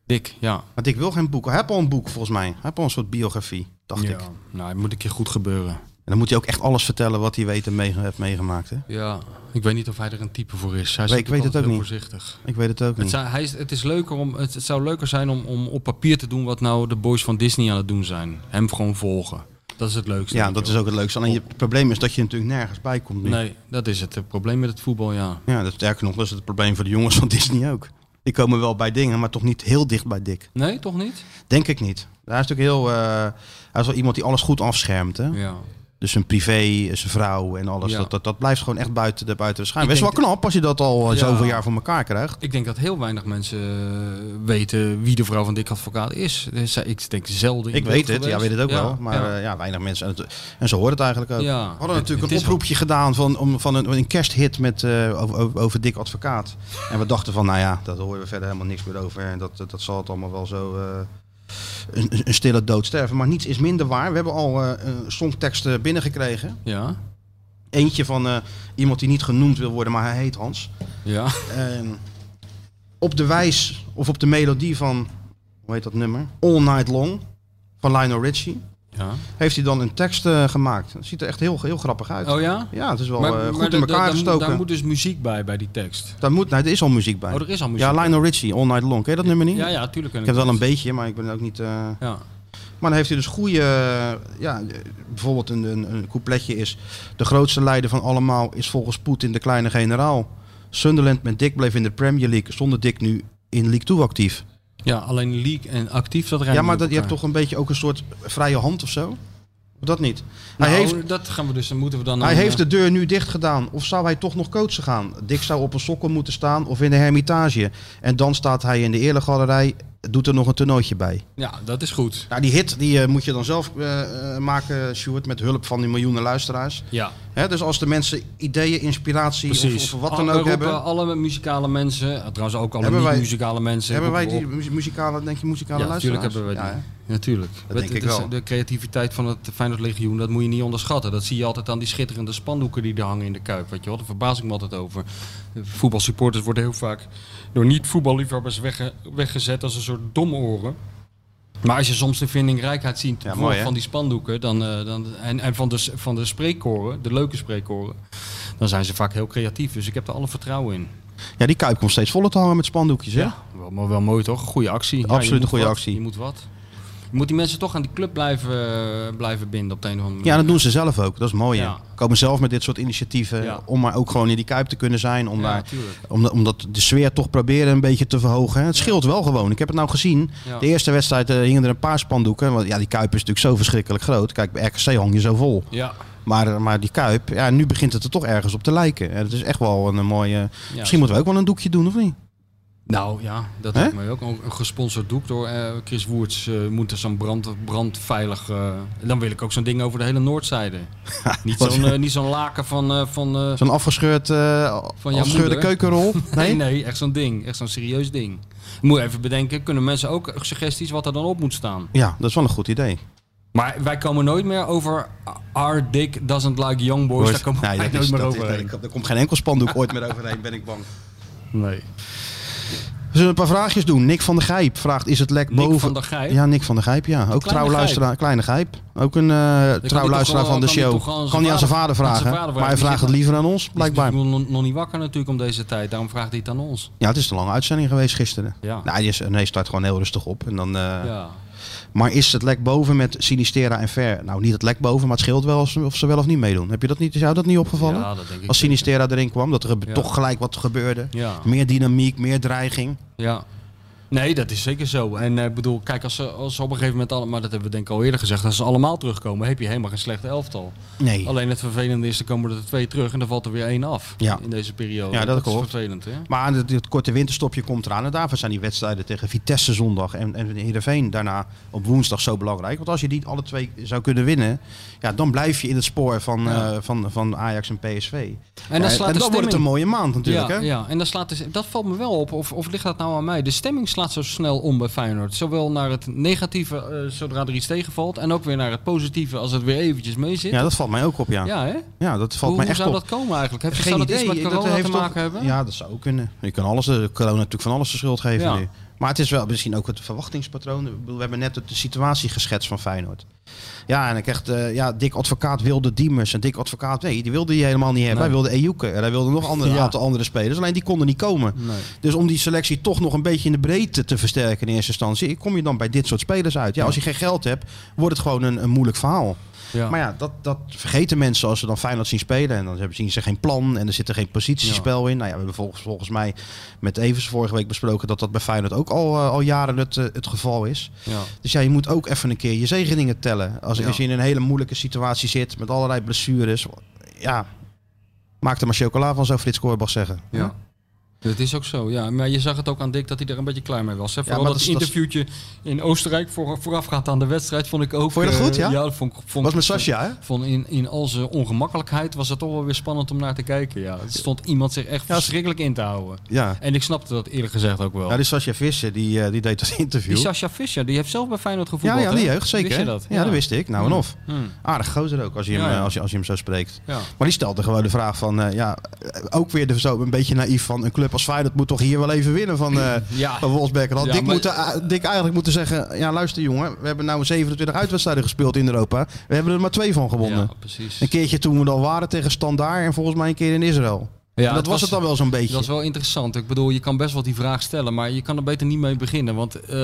Dick, ja. Maar Dick wil geen boek. Hij heeft al een boek, volgens mij. Hij heeft al een soort biografie, dacht ja. ik. Nou, het moet een keer goed gebeuren. En dan moet hij ook echt alles vertellen wat hij weet en mee, heeft meegemaakt, hè? Ja, ik weet niet of hij er een type voor is. Hij is ik weet het ook heel niet. voorzichtig. Ik weet het ook Het, niet. zou, hij is, het, is leuker om, het, het zou leuker zijn om, om op papier te doen wat nou de boys van Disney aan het doen zijn. Hem gewoon volgen. Dat is het leukste. Ja, dat is ook het leukste. Alleen het probleem is dat je natuurlijk nergens bij komt nu. Nee, dat is het. Het probleem met het voetbal, ja. Ja, dat, sterker nog, dat is het probleem voor de jongens van [laughs] Disney ook. Die komen wel bij dingen, maar toch niet heel dicht bij Dick. Nee, toch niet? Denk ik niet. Hij is natuurlijk heel... hij is wel iemand die alles goed afschermt, hè? Ja. Dus zijn privé, zijn vrouw en alles. Ja. Dat, dat, dat blijft gewoon echt buiten de, buiten de schijn. Best wel knap als je dat al eh, Ja. zoveel jaar voor elkaar krijgt. Ik denk dat heel weinig mensen eh, weten wie de vrouw van Dick Advocaat is. Dus, eh, ik denk zelden. Ik weet het, ja, weet het ook Ja, wel. Maar ja. weinig mensen. En, het- en zo hoort het eigenlijk ook. We hadden Het- natuurlijk een oproepje gedaan van, om, van een, een kersthit met, over, over, Dick Advocaat. En we dachten van, nou ja, daar horen we verder helemaal niks meer over. En dat, dat, zal het allemaal wel zo een, een stille dood sterven. Maar niets is minder waar. We hebben al eh, songteksten binnengekregen. Ja, Eentje van eh, iemand die niet genoemd wil worden, maar hij heet Hans. ja. En op de wijs of op de melodie van, hoe heet dat nummer? All Night Long van Lionel Richie. Ja. Heeft hij dan een tekst eh, gemaakt. Het ziet er echt heel, heel grappig uit. Oh ja? Ja, het is wel Maar- eh, maar goed in elkaar gestoken. Daar moet dus muziek bij, bij die tekst. Daar moet, nee, er is al muziek bij. Oh, er is al muziek. ja, Lionel Richie, All Night Long. Ken je dat nummer niet? Ja, ja, tuurlijk. ken Ik heb wel dat. een beetje, maar ik ben ook niet... eh, Ja. Maar dan heeft hij dus goede... ja, bijvoorbeeld een, een, een coupletje is... De grootste leider van allemaal is volgens Poetin de kleine generaal. Sunderland met Dick bleef in de Premier League. Zonder Dick nu in League 2 actief. Ja, alleen league en actief, dat rijmt Ja, maar dat, je hebt toch een beetje ook een soort vrije hand of zo? Dat niet? hij Nou, heeft, dat gaan we dus, dan moeten we dan... hij heeft eh, de deur nu dicht gedaan. Of zou hij toch nog coachen gaan? Dick zou op een sokkel moeten staan of in de hermitage. En dan staat hij in de eerlijgalerij, doet er nog een toernooitje bij. Ja, dat is goed. Nou, die hit die, eh, moet je dan zelf eh, eh, maken, Stuart, met hulp van die miljoenen luisteraars. Ja, Hè, dus als de mensen ideeën, inspiratie of, wat dan ook hebben. alle muzikale mensen, trouwens ook alle niet-muzikale mensen. Hebben wij die muzikale, denk je, muzikale Ja, natuurlijk luisteraars? hebben we die. Ja? Natuurlijk. Dat denk ik wel. De creativiteit van het Feyenoord Legioen, dat moet je niet onderschatten. Dat zie je altijd aan die schitterende spandoeken die er hangen in de Kuip. Weet je wel? Daar verbaas ik me altijd over. Voetbalsupporters worden heel vaak door niet-voetballiefhebbers wegge- weggezet als een soort domoren. Maar als je soms de vindingrijkheid ziet Ja, mooi, van, die spandoeken dan, eh, dan, en, en van, de, van de spreekkoren, de leuke spreekkoren, dan zijn ze vaak heel creatief. Dus ik heb er alle vertrouwen in. ja, die kuip komt steeds voller te hangen met spandoekjes, hè? Wel, maar wel mooi toch? Goede actie. Ja, Absoluut een goede wat. actie. Je moet wat. Je moet die mensen toch aan die club blijven, blijven binden op de een of andere manier. Ja, dat doen ze zelf ook. Dat is mooi. Ja. Komen zelf met dit soort initiatieven Ja. om maar ook gewoon in die kuip te kunnen zijn. Om, Ja, daar, om, de- om dat de sfeer toch proberen een beetje te verhogen. Het scheelt wel gewoon. Ik heb het nou gezien. De eerste wedstrijd eh, hingen er een paar spandoeken. Want ja, die kuip is natuurlijk zo verschrikkelijk groot. Kijk, bij RKC hang je zo vol. Ja. Maar, maar die kuip, ja, nu begint het er toch ergens op te lijken. En het is echt wel een, mooie... Misschien moeten we ook wel een doekje doen, of niet? Nou ja, dat lijkt mij ook. Een gesponsord doek door eh, Chris Woerts. eh moet er zo'n brand, brandveilig... eh, dan wil ik ook zo'n ding over de hele Noordzijde. [laughs] niet zo'n niet zo'n laken van... van Zo'n afgescheurd, Van afgescheurde keukenrol? [laughs] nee, Nee? nee, echt zo'n ding. Echt zo'n serieus ding. Moet je even bedenken, kunnen mensen ook suggesties wat er dan op moet staan? Ja, dat is wel een goed idee. Maar wij komen nooit meer over Our Dick Doesn't Like Young Boys. Daar komen Nee, wij nooit meer overheen. nee, er komt geen enkel spandoek ooit meer overheen, ben ik bang. Nee. We zullen een paar vraagjes doen. Nick van der Gijp vraagt, is het lek Nick boven... van der Gijp? Ja, Nick van der Gijp, ja. Ook kleine trouwluisteraar, kleine Gijp. Ook een toch trouwluisteraar wel- van de show. Kan hij aan zijn vader vragen. maar hij vraagt het liever aan ons, is blijkbaar. natuurlijk nog, nog niet wakker natuurlijk om deze tijd. Daarom vraagt hij het aan ons. Ja, het is een lange uitzending geweest gisteren. Ja. Nou, is, nee, start gewoon heel rustig op. En dan, eh, Ja. Maar is het lek boven met Sinistera en Ver? Nou, niet het lek boven, maar het scheelt wel of ze, of ze wel of niet meedoen. Heb je dat niet, is jou dat niet opgevallen? Ja, dat denk ik Als. Sinistera erin kwam, dat er toch gelijk wat gebeurde. Meer dynamiek, meer dreiging. Ja. Nee, dat is zeker zo. En ik bedoel, kijk, als ze, als ze op een gegeven moment, alle, maar dat hebben we denk ik al eerder gezegd, als ze allemaal terugkomen, heb je helemaal geen slechte elftal. Nee. Alleen het vervelende is, er komen er twee terug en dan valt er weer één af Ja. in deze periode. Ja, dat is klopt. vervelend, hè? Maar het, het korte winterstopje komt eraan. En daarvoor zijn die wedstrijden tegen Vitesse zondag en, en Heerenveen daarna op woensdag zo belangrijk. Want als je die alle twee zou kunnen winnen, ja, dan blijf je in het spoor van, Ja. eh, van, van Ajax en PSV. En dan Ja, slaat en dan wordt het een mooie maand natuurlijk. ja, hè? ja, en dan slaat de, dat valt me wel op. Of, of ligt dat nou aan mij? De stemming slaat zo snel om bij Feyenoord. Zowel naar het negatieve, eh, zodra er iets tegenvalt, en ook weer naar het positieve als het weer eventjes mee zit. Ja, dat valt mij ook op, ja. Ja, Ja, hè? dat valt hoe mij hoe echt zou op. dat komen eigenlijk? Heb, Geen zou dat idee. iets met Dat corona heeft te toch- maken hebben? Ja, dat zou kunnen. Je kan alles, de corona natuurlijk van alles de schuld geven Ja. nu. Maar het is wel misschien ook het verwachtingspatroon. We hebben net de situatie geschetst van Feyenoord. Ja, en ik echt, eh, ja, Dick Advocaat wilde Diemers. En Dick Advocaat, nee, die wilde hij helemaal niet hebben. Nee. Hij wilde Ejuke. En hij wilde nog andere, een Ja. aantal andere spelers. Alleen die konden niet komen. Nee. Dus om die selectie toch nog een beetje in de breedte te versterken in eerste instantie, kom je dan bij dit soort spelers uit. Ja, als je geen geld hebt, wordt het gewoon een, een moeilijk verhaal. Ja. Maar ja, dat, dat vergeten mensen als ze dan Feyenoord zien spelen. En dan hebben- zien ze geen plan en er zit er geen positiespel in. Nou ja, we hebben volgens, volgens mij met Evers vorige week besproken dat dat bij Feyenoord ook al, eh, al jaren het, eh, het geval is. Ja. Dus ja, je moet ook even een keer je zegeningen tellen. Als, als je in een hele moeilijke situatie zit met allerlei blessures. Ja, maak er maar chocola van, zou Frits Korbach zeggen. Ja. Dat is ook zo, ja. Maar je zag het ook aan Dick dat hij er een beetje klaar mee was. Hè? Vooral dat, interviewtje in Oostenrijk voor, voorafgaand aan de wedstrijd vond ik ook... Vond je dat eh, goed, ja? Ja, dat vond, Was met Sascha, hè? Vond in, in al zijn ongemakkelijkheid was het toch wel weer spannend om naar te kijken. Ja. Er stond iemand zich echt Ja, verschrikkelijk in te houden. Ja. En ik snapte dat eerlijk gezegd ook wel. Ja, die Sascha Visser, die, eh, die deed dat interview. die Sascha Fischer, die heeft zelf bij Feyenoord ja, gevoetbald. ja, de hè? jeugd, zeker. Wist je dat? Ja, dat wist ik. Nou en of. Hmm. Aardig gozer ook, als je, hem, Ja, ja. eh, als je, als je hem zo spreekt. Ja. Maar die stelde gewoon de vraag van, ja, ook weer de, zo een beetje naïef van, een club als Feyenoord moet toch hier wel even winnen van, eh [laughs] Ja. van Wolfsberg. Dan had Ja, Dick, maar- moeten, eh, Dick eigenlijk moeten zeggen, ja luister jongen, we hebben nou 27 uitwedstrijden gespeeld in Europa. We hebben er maar twee van gewonnen. Ja, precies. Een keertje toen we dan waren tegen Standaard en volgens mij een keer in Israël. Ja, En dat was het dan wel zo'n beetje. Dat is wel interessant. Ik bedoel, je kan best wel die vraag stellen, maar je kan er beter niet mee beginnen. Want eh,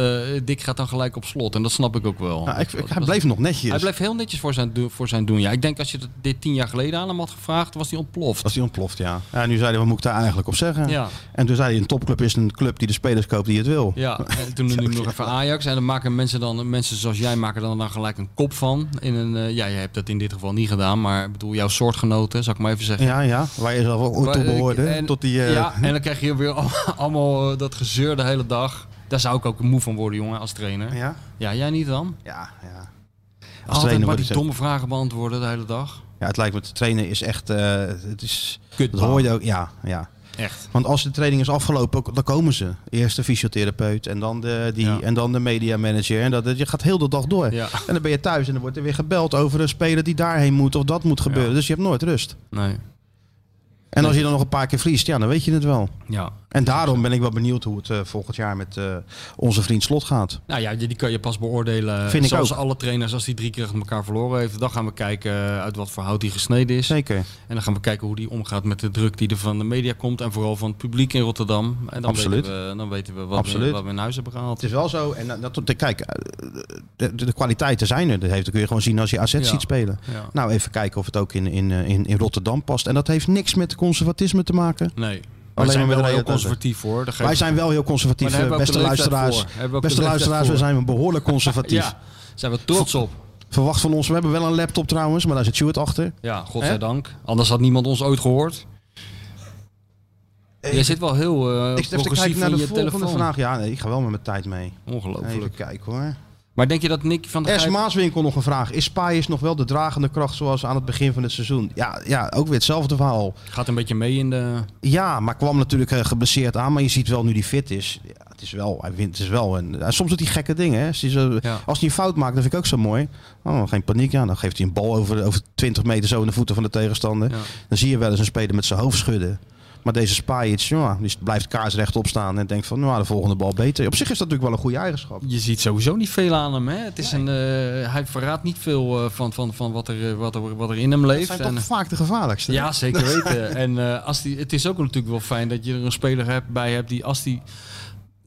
Dick gaat dan gelijk op slot. En dat snap ik ook wel. Ja, ik, ik- Dat hij was- bleef nog netjes. Hij bleef heel netjes voor zijn, voor zijn doen. Ja, ik denk als je dit tien jaar geleden aan hem had gevraagd, was hij ontploft. Als die ontploft, ja. ja. Nu zei hij, wat moet ik daar eigenlijk op zeggen? Ja, En toen zei hij, een topclub is een club die de spelers koopt die het wil. ja. [laughs] En toen nu nog even Ajax. En dan maken mensen dan, mensen zoals jij maken dan, dan gelijk een kop van. In een, eh, ja, je hebt dat in dit geval niet gedaan, maar ik bedoel, jouw soortgenoten, zal ik maar even zeggen. Ja, ja, waar je zelf ook toe en- tot die, eh, Ja, [laughs] en dan krijg je weer al- allemaal eh, dat gezeur de hele dag. Daar zou ik ook moe van worden, jongen, als trainer. ja, Ja, jij niet dan? ja, ja. Als Altijd trainer maar die domme vragen beantwoorden de hele dag. ja, het lijkt me, te trainen is echt, eh, het is, Kut. dat hoor je ook, ja, ja. Echt. Want als de training is afgelopen, dan komen ze. Eerst de fysiotherapeut en dan de, die, Ja. en dan de media manager. En dat, je gaat heel de dag door. Ja. En dan ben je thuis en dan wordt er weer gebeld over een speler die daarheen moet of dat moet gebeuren. Ja. Dus je hebt nooit rust. Nee. En als je dan nog een paar keer verliest, ja, dan weet je het wel. Ja. En daarom ben ik wel benieuwd hoe het eh, volgend jaar met eh, onze vriend Slot gaat. Nou ja, die die kan je pas beoordelen. Vind ik Zoals ook. alle trainers, als die drie keer achter elkaar verloren heeft. Dan gaan we kijken uit wat voor hout hij gesneden is. Zeker. En dan gaan we kijken hoe die omgaat met de druk die er van de media komt. En vooral van het publiek in Rotterdam. En dan Absoluut. Weten we, dan weten we wat, We, Absoluut. wat we in huis hebben gehaald. Het is wel zo. En dat, dat, kijk, eh, de, de, de kwaliteiten zijn er. Dat, heeft, dat kun je gewoon zien als je AZ Ja. ziet spelen. Ja. Nou, even kijken of het ook in, in, eh, in, in Rotterdam past. En dat heeft niks met conservatisme te maken. Nee. We Alleen zijn maar met wel heel conservatief hoor. Wij zijn wel heel conservatief, we beste luisteraars. we Beste luisteraars, we zijn behoorlijk conservatief. [laughs] Ja, zijn we trots op. Verwacht van ons, we hebben wel een laptop trouwens, maar daar zit Stuart achter. Ja, godzijdank. Anders had niemand ons ooit gehoord. Jij zit wel heel uh, ik even progressief kijken naar de je volgende telefoon. vraag. Ja, nee, ik ga wel met mijn tijd mee. Even Ongelooflijk. kijken hoor. Maar denk je dat Nick van der S. Maaswinkel nog een vraag. Is Spijers nog wel de dragende kracht zoals aan het begin van het seizoen? Ja, ja ook weer hetzelfde verhaal. Gaat een beetje mee in de... Ja, maar kwam natuurlijk uh, geblesseerd aan. Maar je ziet wel nu die fit is. Ja, het is wel, hij wint, het is wel. En, soms doet hij gekke dingen. Hè. Als, hij zo, Ja. als hij een fout maakt, dat vind ik ook zo mooi. Oh, geen paniek. Ja, dan geeft hij een bal over, over 20 meter zo in de voeten van de tegenstander. Ja. Dan zie je wel eens een speler met zijn hoofd schudden. Maar deze Spajic, ja, die blijft kaarsrecht opstaan en denkt van, nou, de volgende bal beter. Op zich is dat natuurlijk wel een goede eigenschap. Je ziet sowieso niet veel aan hem. Hè? Het is een, uh, hij verraadt niet veel uh, van, van, van wat, er, wat, er, wat er in hem leeft. Dat zijn toch vaak de gevaarlijkste. Ja, [laughs] zeker weten. en uh, als die, het is ook natuurlijk wel fijn dat je er een speler hebt, bij hebt die als die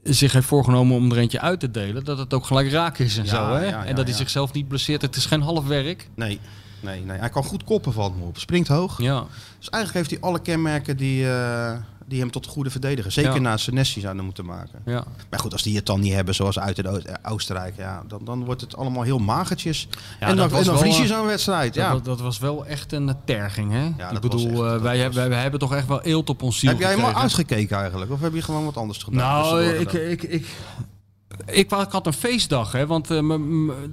zich heeft voorgenomen om er eentje uit te delen, dat het ook gelijk raak is en Ja, zo. Hè? ja, ja, en dat hij zichzelf niet blesseert. Het is geen half werk. Nee, nee, nee. Hij kan goed koppen van me op. Springt hoog. Ja. Dus eigenlijk heeft hij alle kenmerken die, uh, die hem tot een goede verdediger. Zeker Ja. na Senesi zouden moeten maken. Ja. Maar goed, als die het dan niet hebben, zoals uit in eh, Oostenrijk, ja, dan, dan wordt het allemaal heel magertjes. Ja, en dat dan, en dan verlies je eh, zo'n wedstrijd. Dat, Ja. was, dat was wel echt een terging, hè? dat ik bedoel, echt- eh, dat wij, was- hebben, wij hebben toch echt wel eelt op ons ziel Heb jij helemaal uitgekeken eigenlijk? Of heb je gewoon wat anders gedaan? Nou, ik, ik, ik had een feestdag, hè? Want eh,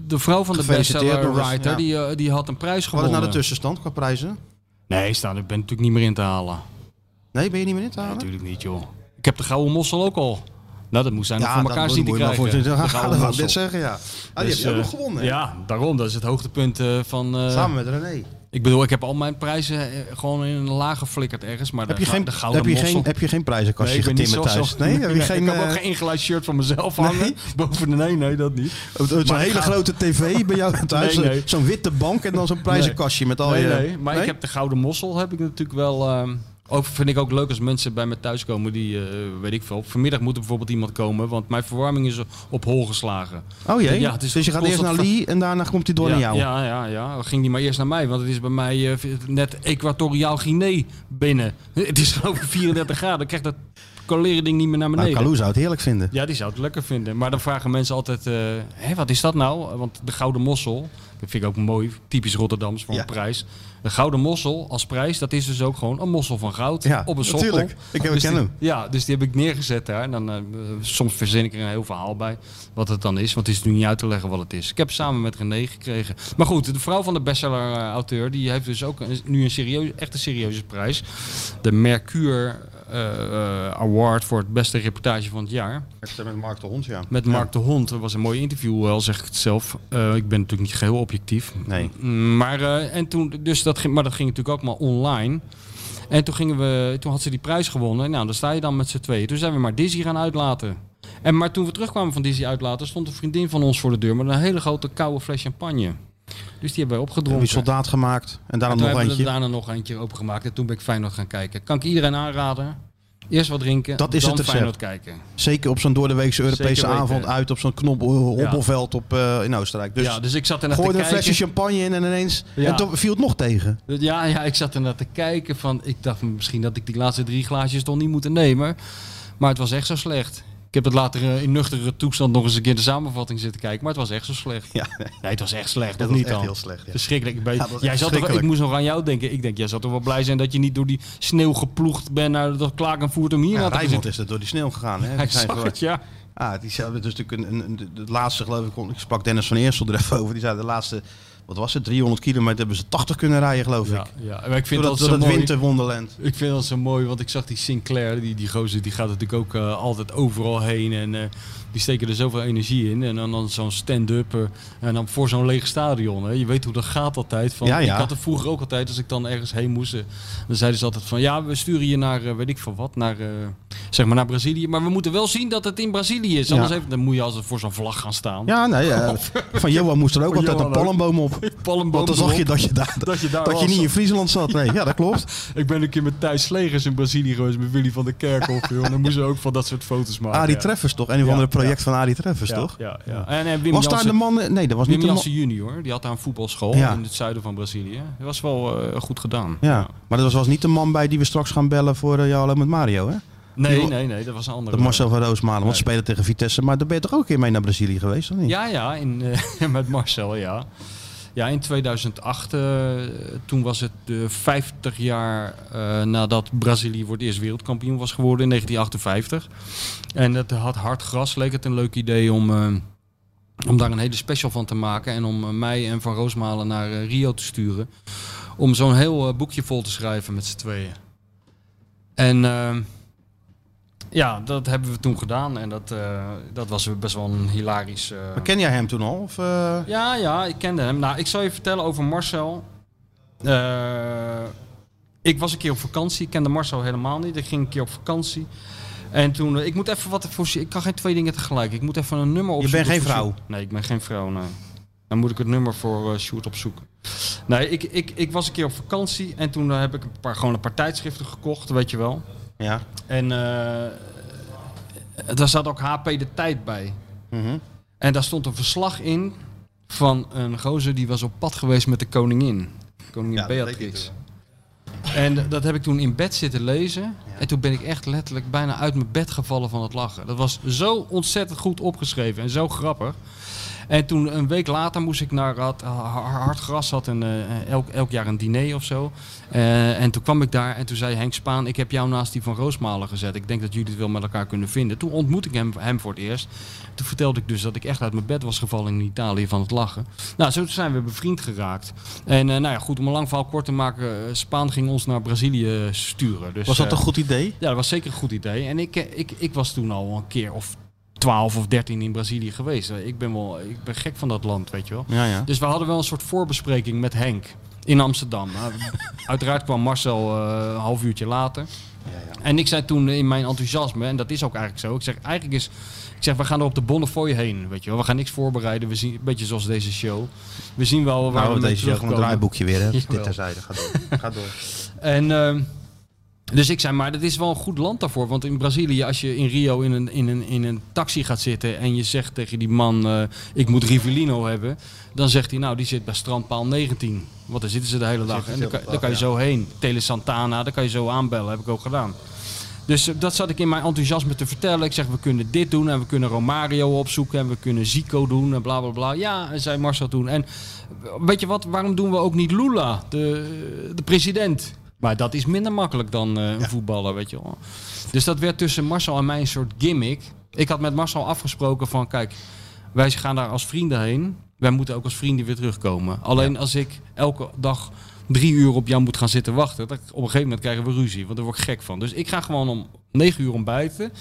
de vrouw van de bestseller-writer, ja. die, eh, die had een prijs Wat is gewonnen. nou de tussenstand qua prijzen? Nee, staan, ik ben natuurlijk niet meer in te halen. Nee, ben je niet meer in te Nee, halen? natuurlijk niet, joh. Ik heb de gouden mossel ook al. Nou, dat moest zijn voor elkaar zien te maar krijgen. voor- [laughs] dat ik net zeggen, ja. Ah, die Dus, heb je ook eh, nog gewonnen. hè? Ja, daarom. Dat is het hoogtepunt van... Samen met René. Ik bedoel, ik heb al mijn prijzen eh, gewoon in een laag geflikkerd ergens. Maar Heb je geen, de gouden heb je geen, heb je geen prijzenkastje getimmerd zo- thuis? Nee, heb je Nee, geen... ik heb ook eh, geen ingeleid shirt van mezelf Nee? hangen. [laughs] Boven de nee, nee, dat niet. Zo'n hele ga- grote tv bij jou thuis. Nee, nee. Zo'n witte bank en dan zo'n prijzenkastje met al nee, je... nee, maar ik heb de gouden mossel heb ik natuurlijk wel... ehm, ook vind ik ook leuk als mensen bij me thuiskomen die, eh, weet ik veel. Vanmiddag moet er bijvoorbeeld iemand komen, want mijn verwarming is op hol geslagen. Oh jee, Ja, het is dus je gaat eerst naar Lee en daarna komt hij door ja, naar jou. Ja, ja, ja. Ging die maar eerst naar mij, want het is bij mij eh, net Equatoriaal Guinea binnen. [laughs] Het is ik 34 graden. Dan krijgt dat coleren ding niet meer naar Nou, beneden. Kalou zou het heerlijk vinden. Ja, die zou het lekker vinden. Maar dan vragen mensen altijd, eh, hé, wat is dat nou? Want de Gouden Mossel, dat vind ik ook mooi, typisch Rotterdams voor Ja. een prijs. De Gouden Mossel als prijs, dat is dus ook gewoon een mossel van goud Ja, op een sokkel. natuurlijk. Ik heb- dus ken die, hem. Ja, dus die heb ik neergezet daar. En dan, eh, soms verzin ik er een heel verhaal bij wat het dan is. Want het is nu niet uit te leggen wat het is. Ik heb het samen met René gekregen. Maar goed, de vrouw van de bestseller-auteur, die heeft dus ook een- nu een serieus, echt een serieuze prijs. De Mercure eh, eh, Award voor het beste reportage van het jaar. Met, met Mark de Hond, ja. Met Mark de Hond. Dat was een mooi interview, al zeg ik het zelf. Eh, ik ben natuurlijk niet geheel objectief. Nee. Maar, eh, en toen, dus dat ging, maar dat ging natuurlijk ook maar online. En toen, gingen we, toen had ze die prijs gewonnen. Nou, dan sta je dan met z'n tweeën. Toen zijn we maar Dizzy gaan uitlaten. En maar toen we terugkwamen van Dizzy uitlaten, stond een vriendin van ons voor de deur met een hele grote koude fles champagne. Dus die hebben wij Heb opgedronken. je soldaat gemaakt en daarna En nog we eentje. er daarna nog eentje opengemaakt. En toen ben ik Feyenoord gaan kijken. Kan ik iedereen aanraden? Eerst wat drinken, Dat is dan het. Feyenoord kijken. Zeker op zo'n doordeweekse Europese avond uit op zo'n knop hobbelveld op, eh, in Oostenrijk. Dus, ja, dus ik zat er naar te er een kijken. flesje champagne in en ineens... Ja. En toen viel het nog tegen. Ja, ja, ik zat er naar te kijken van, ik dacht misschien dat ik die laatste drie glaasjes toch niet moeten nemen. Maar het was echt zo slecht. Ik heb het later eh, in nuchtere toestand nog eens een keer de samenvatting zitten kijken, maar het was echt zo slecht. Ja, Nee, het was echt slecht, dat niet dan? heel slecht. Ja. Verschrikkelijk. Ja, jij zat toch, ik moest nog aan jou denken. Ik denk, jij zou toch wel blij zijn dat je niet door die sneeuw geploegd bent naar dat Klakenvoert om hier Ja, naar te Rijnmond zitten. is er door die sneeuw gegaan. Hè? Zijn zag het, ja. Ah, die dus natuurlijk een, een, het laatste geloof ik, ik sprak Dennis van Eersel er even over. Die zei de laatste, wat was het, 300 kilometer hebben ze 80 kunnen rijden geloof Ja, ik. ja. Maar ik vind dat, dat, zo door dat mooi. winterwonderland. Ik vind dat zo mooi, want ik zag die Sinclair, die, die gozer, die gaat natuurlijk ook eh, altijd overal heen. En eh, die steken er zoveel energie in. En dan, dan zo'n stand-up. eh, en dan voor zo'n leeg stadion. Hè. Je weet hoe dat gaat altijd. Van, Ja, ja. Ik had het vroeger ook altijd, als ik dan ergens heen moest. dan zeiden ze altijd van, ja, we sturen je naar, weet ik veel wat, naar, zeg maar naar Brazilië. Maar we moeten wel zien dat het in Brazilië is. Anders heeft, dan moet je als voor zo'n vlag gaan staan. Ja, nee, [laughs] van Johan moest er ook Van altijd een palmboom op. Palmboom [laughs] Want dan zag je dat je daar, Dat je daar dat je niet in Friesland zat. Nee, ja, dat klopt. [laughs] Ik ben een keer met Thijs Slegers in Brazilië geweest met Willy van der Kerkhoff. [laughs] joh. En dan moesten we ook van dat soort foto's maken. Arie. Treffers toch? Een of andere project van Arie Treffers toch? Ja, ja. En, en Wim Was daar de man... Nee, dat was niet Wim de man... Junior, die had daar een voetbalschool in het zuiden van Brazilië. Dat was wel eh, goed gedaan. Ja, maar dat was, was niet de man bij die we straks gaan bellen voor uh, jou met Mario, hè? Nee, nee, nee, dat was een andere. Dat Marcel van Roosmalen, want Nee. ze spelen tegen Vitesse. Maar daar ben je toch ook een keer mee naar Brazilië geweest, of niet? Ja, ja, in, eh, met Marcel, ja. Ja, in 2008, eh, toen was het de 50 jaar eh, nadat Brazilië voor het eerst wereldkampioen was geworden in 1958. En het had hard gras, leek het een leuk idee om, eh, om daar een hele special van te maken. En om eh, mij en Van Roosmalen naar eh, Rio te sturen. Om zo'n heel eh, boekje vol te schrijven met z'n tweeën. En eh, ja, dat hebben we toen gedaan. En dat, eh, dat was best wel een hilarisch... eh, Maar ken jij hem toen al? Of, eh, ja, ja, ik kende hem. Nou, ik zal je vertellen over Marcel. Ik was een keer op vakantie. Ik kende Marcel helemaal niet. Ik ging een keer op vakantie. En toen, ik moet even wat voor Ik kan geen twee dingen tegelijk. Ik moet even een nummer opzoeken. bent geen vrouw? Nee, ik ben geen vrouw. Nee. Dan moet ik het nummer voor Sjoerd opzoeken. Nee, ik, ik, ik was een keer op vakantie. En toen heb ik een paar, gewoon een paar tijdschriften gekocht, weet je wel. Ja. En eh, daar zat ook HP de tijd bij. Mhm. En daar stond een verslag in van een gozer die was op pad geweest met de koningin. Koningin Ja, Beatrix. En dat heb ik toen in bed zitten lezen. En toen ben ik echt letterlijk bijna uit mijn bed gevallen van het lachen. Dat was zo ontzettend goed opgeschreven en zo grappig. En toen een week later moest ik naar had, Hard Gras had een, eh, elk, elk jaar een diner of zo. Eh, en toen kwam ik daar en toen zei Henk Spaan, ik heb jou naast die van Roosmalen gezet. Ik denk dat jullie het wel met elkaar kunnen vinden. Toen ontmoette ik hem, hem voor het eerst. Toen vertelde ik dus dat ik echt uit mijn bed was gevallen in Italië van het lachen. Nou, zo zijn we bevriend geraakt. En eh, nou ja, goed, om een lang verhaal kort te maken. eh, Spaan ging ons naar Brazilië sturen. Dus, Was dat eh, een goed idee? ja, dat was zeker een goed idee. En ik, eh, ik, ik was toen al een keer of 12 of 13 in Brazilië geweest. Eh, Ik ben wel ik ben gek van dat land, weet je wel. Ja, ja. Dus we hadden wel een soort voorbespreking met Henk in Amsterdam. Nou, [laughs] uiteraard kwam Marcel eh, een half uurtje later. En ik zei toen in mijn enthousiasme, en dat is ook eigenlijk zo. Ik zeg, eigenlijk is... Ik zeg, we gaan er op de Bonnefoy heen, weet je wel. We gaan niks voorbereiden. We zien, een beetje zoals deze show. We zien wel waar Nou, we mee deze gewoon een draaiboekje weer, hè? [laughs] Dit terzijde. Ga door. Ga door. [laughs] En ehm, dus ik zei, maar dat is wel een goed land daarvoor. Want in Brazilië, als je in Rio in een, in een, in een taxi gaat zitten en je zegt tegen die man, eh, ik moet Rivellino hebben. Dan zegt hij, nou die zit bij strandpaal 19. Want daar zitten ze de hele dag. En daar kan, daar je zo heen. Tele Santana, daar kan je zo aanbellen, heb ik ook gedaan. Dus eh, dat zat ik in mijn enthousiasme te vertellen. Ik zeg, we kunnen dit doen en we kunnen Romario opzoeken en we kunnen Zico doen en bla bla bla. Ja, en zei Marcel toen. En eh, weet je wat, waarom doen we ook niet Lula, de, de president? Maar dat is minder makkelijk dan eh, een voetballer, weet je wel. Dus dat werd tussen Marcel en mij een soort gimmick. Ik had met Marcel afgesproken van, kijk, wij gaan daar als vrienden heen. Wij moeten ook als vrienden weer terugkomen. Alleen als ik elke dag drie uur op jou moet gaan zitten wachten, dan, op een gegeven moment krijgen we ruzie, want daar word ik gek van. Dus ik ga gewoon om negen uur ontbijten.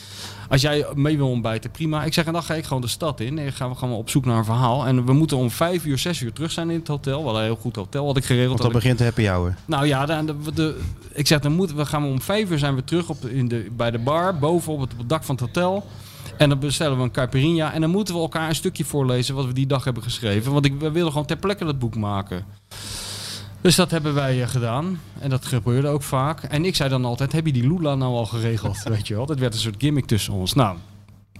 Als jij mee wil ontbijten, prima. Ik zeg, en dan ga ik gewoon de stad in. En dan gaan we gewoon op zoek naar een verhaal. En we moeten om vijf uur, zes uur terug zijn in het hotel. We hadden een heel goed hotel, had ik geregeld. Want dan ik- begint de happy hour. nou ja, de, de, de- ik zeg, dan moeten we gaan we om vijf uur zijn we terug op, in de, bij de bar, boven op het, op het dak van het hotel. En dan bestellen we een caipirinha. En dan moeten we elkaar een stukje voorlezen wat we die dag hebben geschreven. Want ik, we willen gewoon ter plekke dat boek maken. Dus dat hebben wij eh, gedaan. En dat gebeurde ook vaak. En ik zei dan altijd, heb je die Lula nou al geregeld? [laughs] Weet je wel, dat werd een soort gimmick tussen ons. Nou,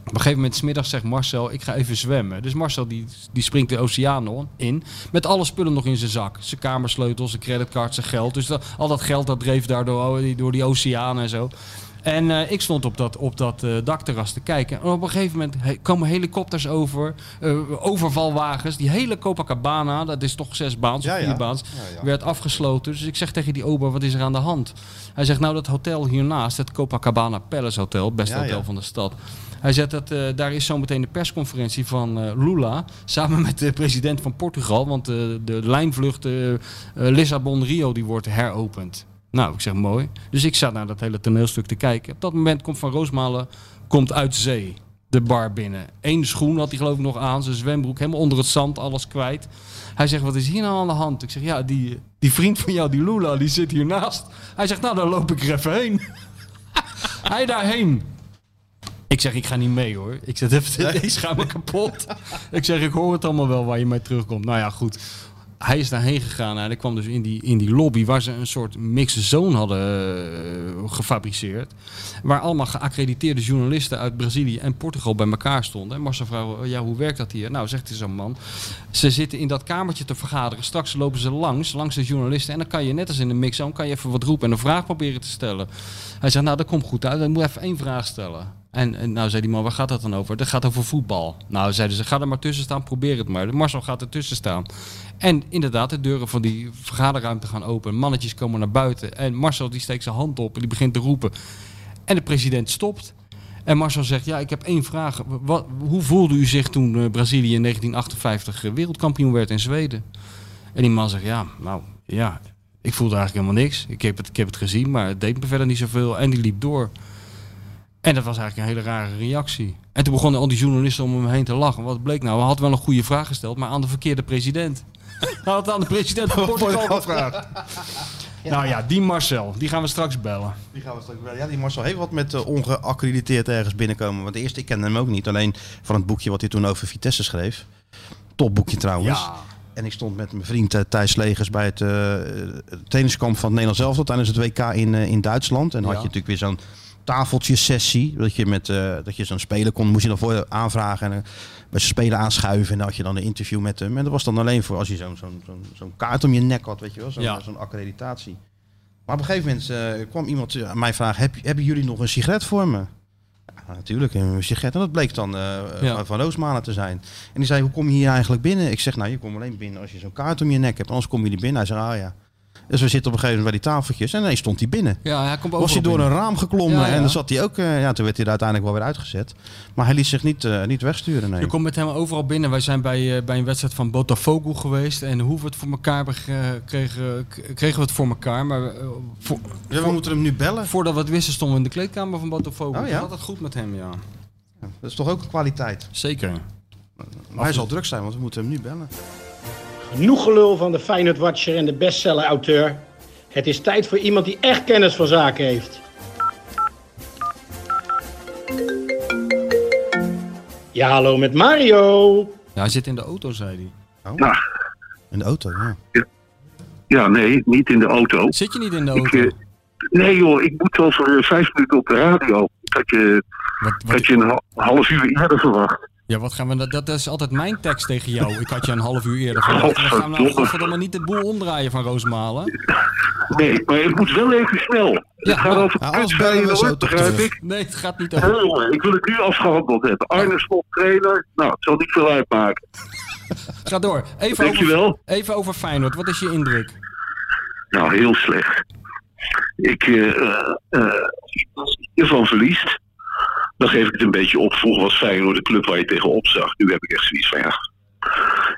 op een gegeven moment, 's middags zegt Marcel, ik ga even zwemmen. Dus Marcel die, die springt de oceaan in. Met alle spullen nog in zijn zak. Zijn kamersleutels, zijn creditcard, zijn geld. Dus dat, al dat geld dat dreef daar door, die- door die oceaan en zo. En eh, ik stond op dat, op dat eh, dakterras te kijken. En op een gegeven moment he- komen helikopters over. eh, overvalwagens. Die hele Copacabana, dat is toch zes baans Ja, of ja. vier baans, Ja, werd afgesloten. Dus ik zeg tegen die ober, wat is er aan de hand? Hij zegt, nou dat hotel hiernaast, het Copacabana Palace Hotel, het beste Ja, hotel van de stad. Hij zegt dat daar is zometeen de persconferentie van Lula. Samen met de president van Portugal. Want de lijnvlucht Lissabon-Rio die wordt heropend. Nou, ik zeg mooi. Dus ik zat naar dat hele toneelstuk te kijken. Op dat moment komt Van Roosmalen komt uit zee. De bar binnen. Eén schoen had hij geloof ik nog aan. Zijn zwembroek helemaal onder het zand. Alles kwijt. Hij zegt, wat is hier nou aan de hand? Ik zeg, ja, die, die vriend van jou, die Lula, die zit hiernaast. Hij zegt, nou, dan loop ik er even heen. [laughs] hij daarheen. Ik zeg, ik ga niet mee hoor. Ik zeg, even, schaam me kapot. ik zeg, ik hoor het allemaal wel waar je mee terugkomt. Nou ja, goed. Hij is daarheen gegaan en ik kwam dus in die, in die lobby waar ze een soort mixed zone hadden eh, gefabriceerd. Waar allemaal geaccrediteerde journalisten uit Brazilië en Portugal bij elkaar stonden. En Marcel vroeg, ja, hoe werkt dat hier? Nou, zegt hij zo'n man. Ze zitten in dat kamertje te vergaderen. Straks lopen ze langs, langs de journalisten. En dan kan je, net als in de mixzone, kan je even wat roepen en een vraag proberen te stellen. Hij zegt, nou, dat komt goed uit. Dan moet even één vraag stellen. En, en nou zei die man, waar gaat dat dan over? Dat gaat over voetbal. Nou zeiden ze, ga er maar tussen staan, probeer het maar. Marcel gaat er tussen staan. En inderdaad, de deuren van die vergaderruimte gaan open. Mannetjes komen naar buiten. En Marcel die steekt zijn hand op en die begint te roepen. En de president stopt. En Marcel zegt, ja, ik heb één vraag. Wat, hoe voelde u zich toen eh, Brazilië in 1958 eh, wereldkampioen werd in Zweden? En die man zegt, ja, nou, ja, ik voelde eigenlijk helemaal niks. Ik heb het, ik heb het gezien, maar het deed me verder niet zoveel. En die liep door. En dat was eigenlijk een hele rare reactie. En toen begonnen al die journalisten om hem heen te lachen. Wat bleek nou? We hadden wel een goede vraag gesteld, maar aan de verkeerde president. [laughs] Hij had aan de president van [laughs] Portugal gevraagd. [laughs] Nou ja, die Marcel, die gaan we straks bellen. Die gaan we straks wel. Ja, die Marcel heeft wat met uh, ongeaccrediteerd ergens binnenkomen. Want de eerste, ik kende hem ook niet. Alleen van het boekje wat hij toen over Vitesse schreef. Topboekje trouwens. Ja. En ik stond met mijn vriend uh, Thijs Legers bij het uh, tenniskamp van het Nederlands elftal tijdens het WK in, in Duitsland. En dan Ja. had je natuurlijk weer zo'n tafeltjesessie. Dat je, met, eh, dat je zo'n speler kon, moest je dan voor aanvragen. En eh, bij speler aanschuiven. En dan had je dan een interview met hem. En dat was dan alleen voor als je zo'n zo'n zo'n zo'n kaart om je nek had, weet je wel. Zo'n Ja. zo'n accreditatie. Maar op een gegeven moment eh, kwam iemand aan mij vragen: Heb, hebben jullie nog een sigaret voor me? Ja, natuurlijk, een sigaret. En dat bleek dan Ja. van Roosmalen te zijn. En die zei: Hoe kom je hier eigenlijk binnen? Ik zeg: Nou, je komt alleen binnen als je zo'n kaart om je nek hebt. Anders kom je niet binnen. Hij zei: Ah ja. Dus we zitten op een gegeven moment bij die tafeltjes. En ineens stond hij binnen. Ja, hij komt Was hij door binnen. een raam geklommen Ja, ja. en dan zat hij ook. eh, ja, toen werd hij er uiteindelijk wel weer uitgezet. Maar hij liet zich niet, eh, niet wegsturen. Nee. Je komt met hem overal binnen. Wij zijn bij, eh, bij een wedstrijd van Botafogo geweest. En hoe we het voor elkaar kregen, kregen we het voor elkaar. Maar voor- Ja, we moeten hem nu bellen. voordat we het wisten stonden we in de kleedkamer van Botafogo. Oh, ja? Altijd goed met hem, ja. Dat is toch ook een kwaliteit. Zeker. Maar hij zal druk zijn, want we moeten hem nu bellen. Genoeg gelul van de Feyenoord Watcher en de bestseller-auteur. Het is tijd voor iemand die echt kennis van zaken heeft. Ja, hallo met Mario. Ja, hij zit in de auto, zei hij. Nou, In de auto, ja. ja, nee, niet in de auto. Zit je niet in de Ik, auto? eh, nee joh, ik moet over eh, vijf minuten op de radio. Ik had je, Wat, wat, je een ha- half uur eerder verwacht. Ja, wat gaan we... Dat, dat is altijd mijn tekst tegen jou. Ik had je een half uur eerder verwacht. We gaan nou Godverdomme. niet de boel omdraaien van Roosmalen. Nee, maar het moet wel even snel. het gaat over Feyenoord, toch begrijp terug. ik. Nee, het gaat niet Hé, over... ik wil het nu afgehandeld hebben. Arne Slot trainer. Nou, het zal niet veel uitmaken. Ga door. Even over, even over Feyenoord. Wat is je indruk? Nou, heel slecht. Ik, eh, eh, eh, als je hiervan verliest, dan geef ik het een beetje op. Vroeger was Feyenoord de club waar je tegenop zag. Nu heb ik echt zoiets van, ja,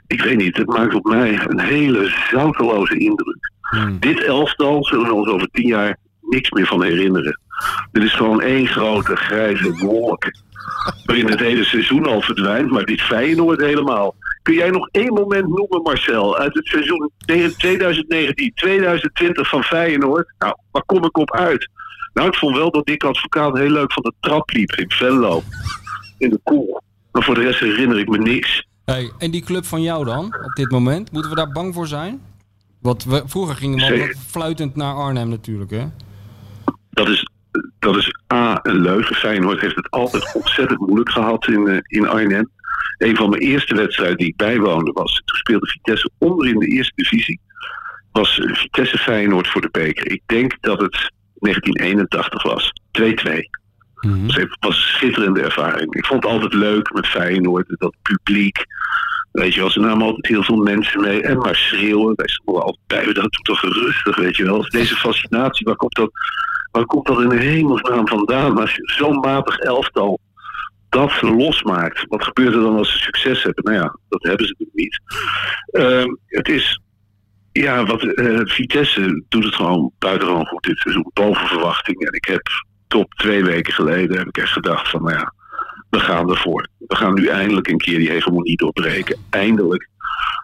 ik weet niet. Het maakt op mij een hele zouteloze indruk. Hmm. Dit elftal zullen we ons over tien jaar niks meer van herinneren. Dit is gewoon één grote grijze wolk. Waarin het hele seizoen al verdwijnt, maar dit Feyenoord helemaal. Kun jij nog één moment noemen, Marcel, uit het seizoen 2019-2020 van Feyenoord? Nou, waar kom ik op uit? Nou, ik vond wel dat Dick Advocaat heel leuk van de trap liep in Venlo. In de koel. Maar voor de rest herinner ik me niks. Hey, en die club van jou dan, op dit moment? Moeten we daar bang voor zijn? Want we, vroeger gingen we fluitend naar Arnhem natuurlijk, hè? Dat is, dat is A, een leugen. Feyenoord heeft het altijd ontzettend moeilijk gehad in, eh, in Arnhem. Een van mijn eerste wedstrijden die ik bijwoonde was... toen speelde Vitesse onder in de eerste divisie. Was Vitesse Feyenoord voor de beker. Ik denk dat het 1981 was. 2-2. Dus het was een schitterende ervaring. Ik vond het altijd leuk met Feyenoord, dat publiek. Weet je wel, ze namen altijd heel veel mensen mee. En maar schreeuwen. Wij stonden altijd bij. Dat doet toch rustig, weet je wel. Dus Deze fascinatie, waar komt dat, waar komt dat in de hemelsnaam vandaan? Als je zo'n matig elftal dat losmaakt, wat gebeurt er dan als ze succes hebben? Nou ja, dat hebben ze natuurlijk niet. Ehm, het is, ja, wat eh, Vitesse doet het gewoon buitengewoon goed dit seizoen. Boven verwachting. En ik heb tot twee weken geleden heb ik echt gedacht van, nou ja, we gaan ervoor. We gaan nu eindelijk een keer die hegemonie doorbreken. Eindelijk.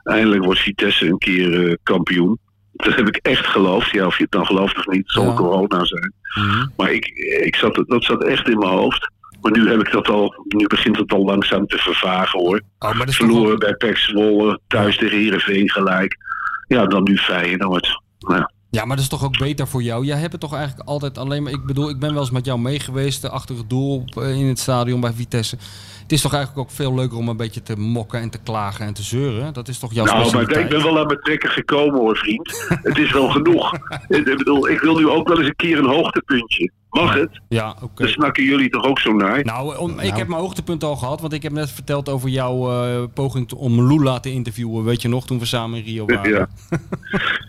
Eindelijk wordt Vitesse een keer eh, kampioen. Dat heb ik echt geloofd. Ja, of je het dan gelooft of niet, zal Ja. corona zijn. Maar ik, ik zat, dat zat echt in mijn hoofd. Maar nu heb ik dat al, nu begint het al langzaam te vervagen hoor. Oh, Verloren wel- bij PEC Zwolle, thuis tegen Heerenveen gelijk. Ja, dan nu Feyenoord. Ja. Ja, maar dat is toch ook beter voor jou? Jij hebt het toch eigenlijk altijd alleen maar... Ik bedoel, ik ben wel eens met jou meegeweest eh, achter het doel op, eh, in het stadion bij Vitesse. Het is toch eigenlijk ook veel leuker om een beetje te mokken en te klagen en te zeuren? Dat is toch jouw Nou, maar ik ben wel aan mijn trekken gekomen hoor, vriend. Het is wel genoeg. [laughs] ik, bedoel, ik wil nu ook wel eens een keer een hoogtepuntje. Mag het? Ja, oké. Daar snakken jullie toch ook zo naar? Nou, om, ik heb mijn hoogtepunt al gehad, want ik heb net verteld over jouw eh, poging om Lula te interviewen. Weet je nog, toen we samen in Rio waren. Ja. [laughs]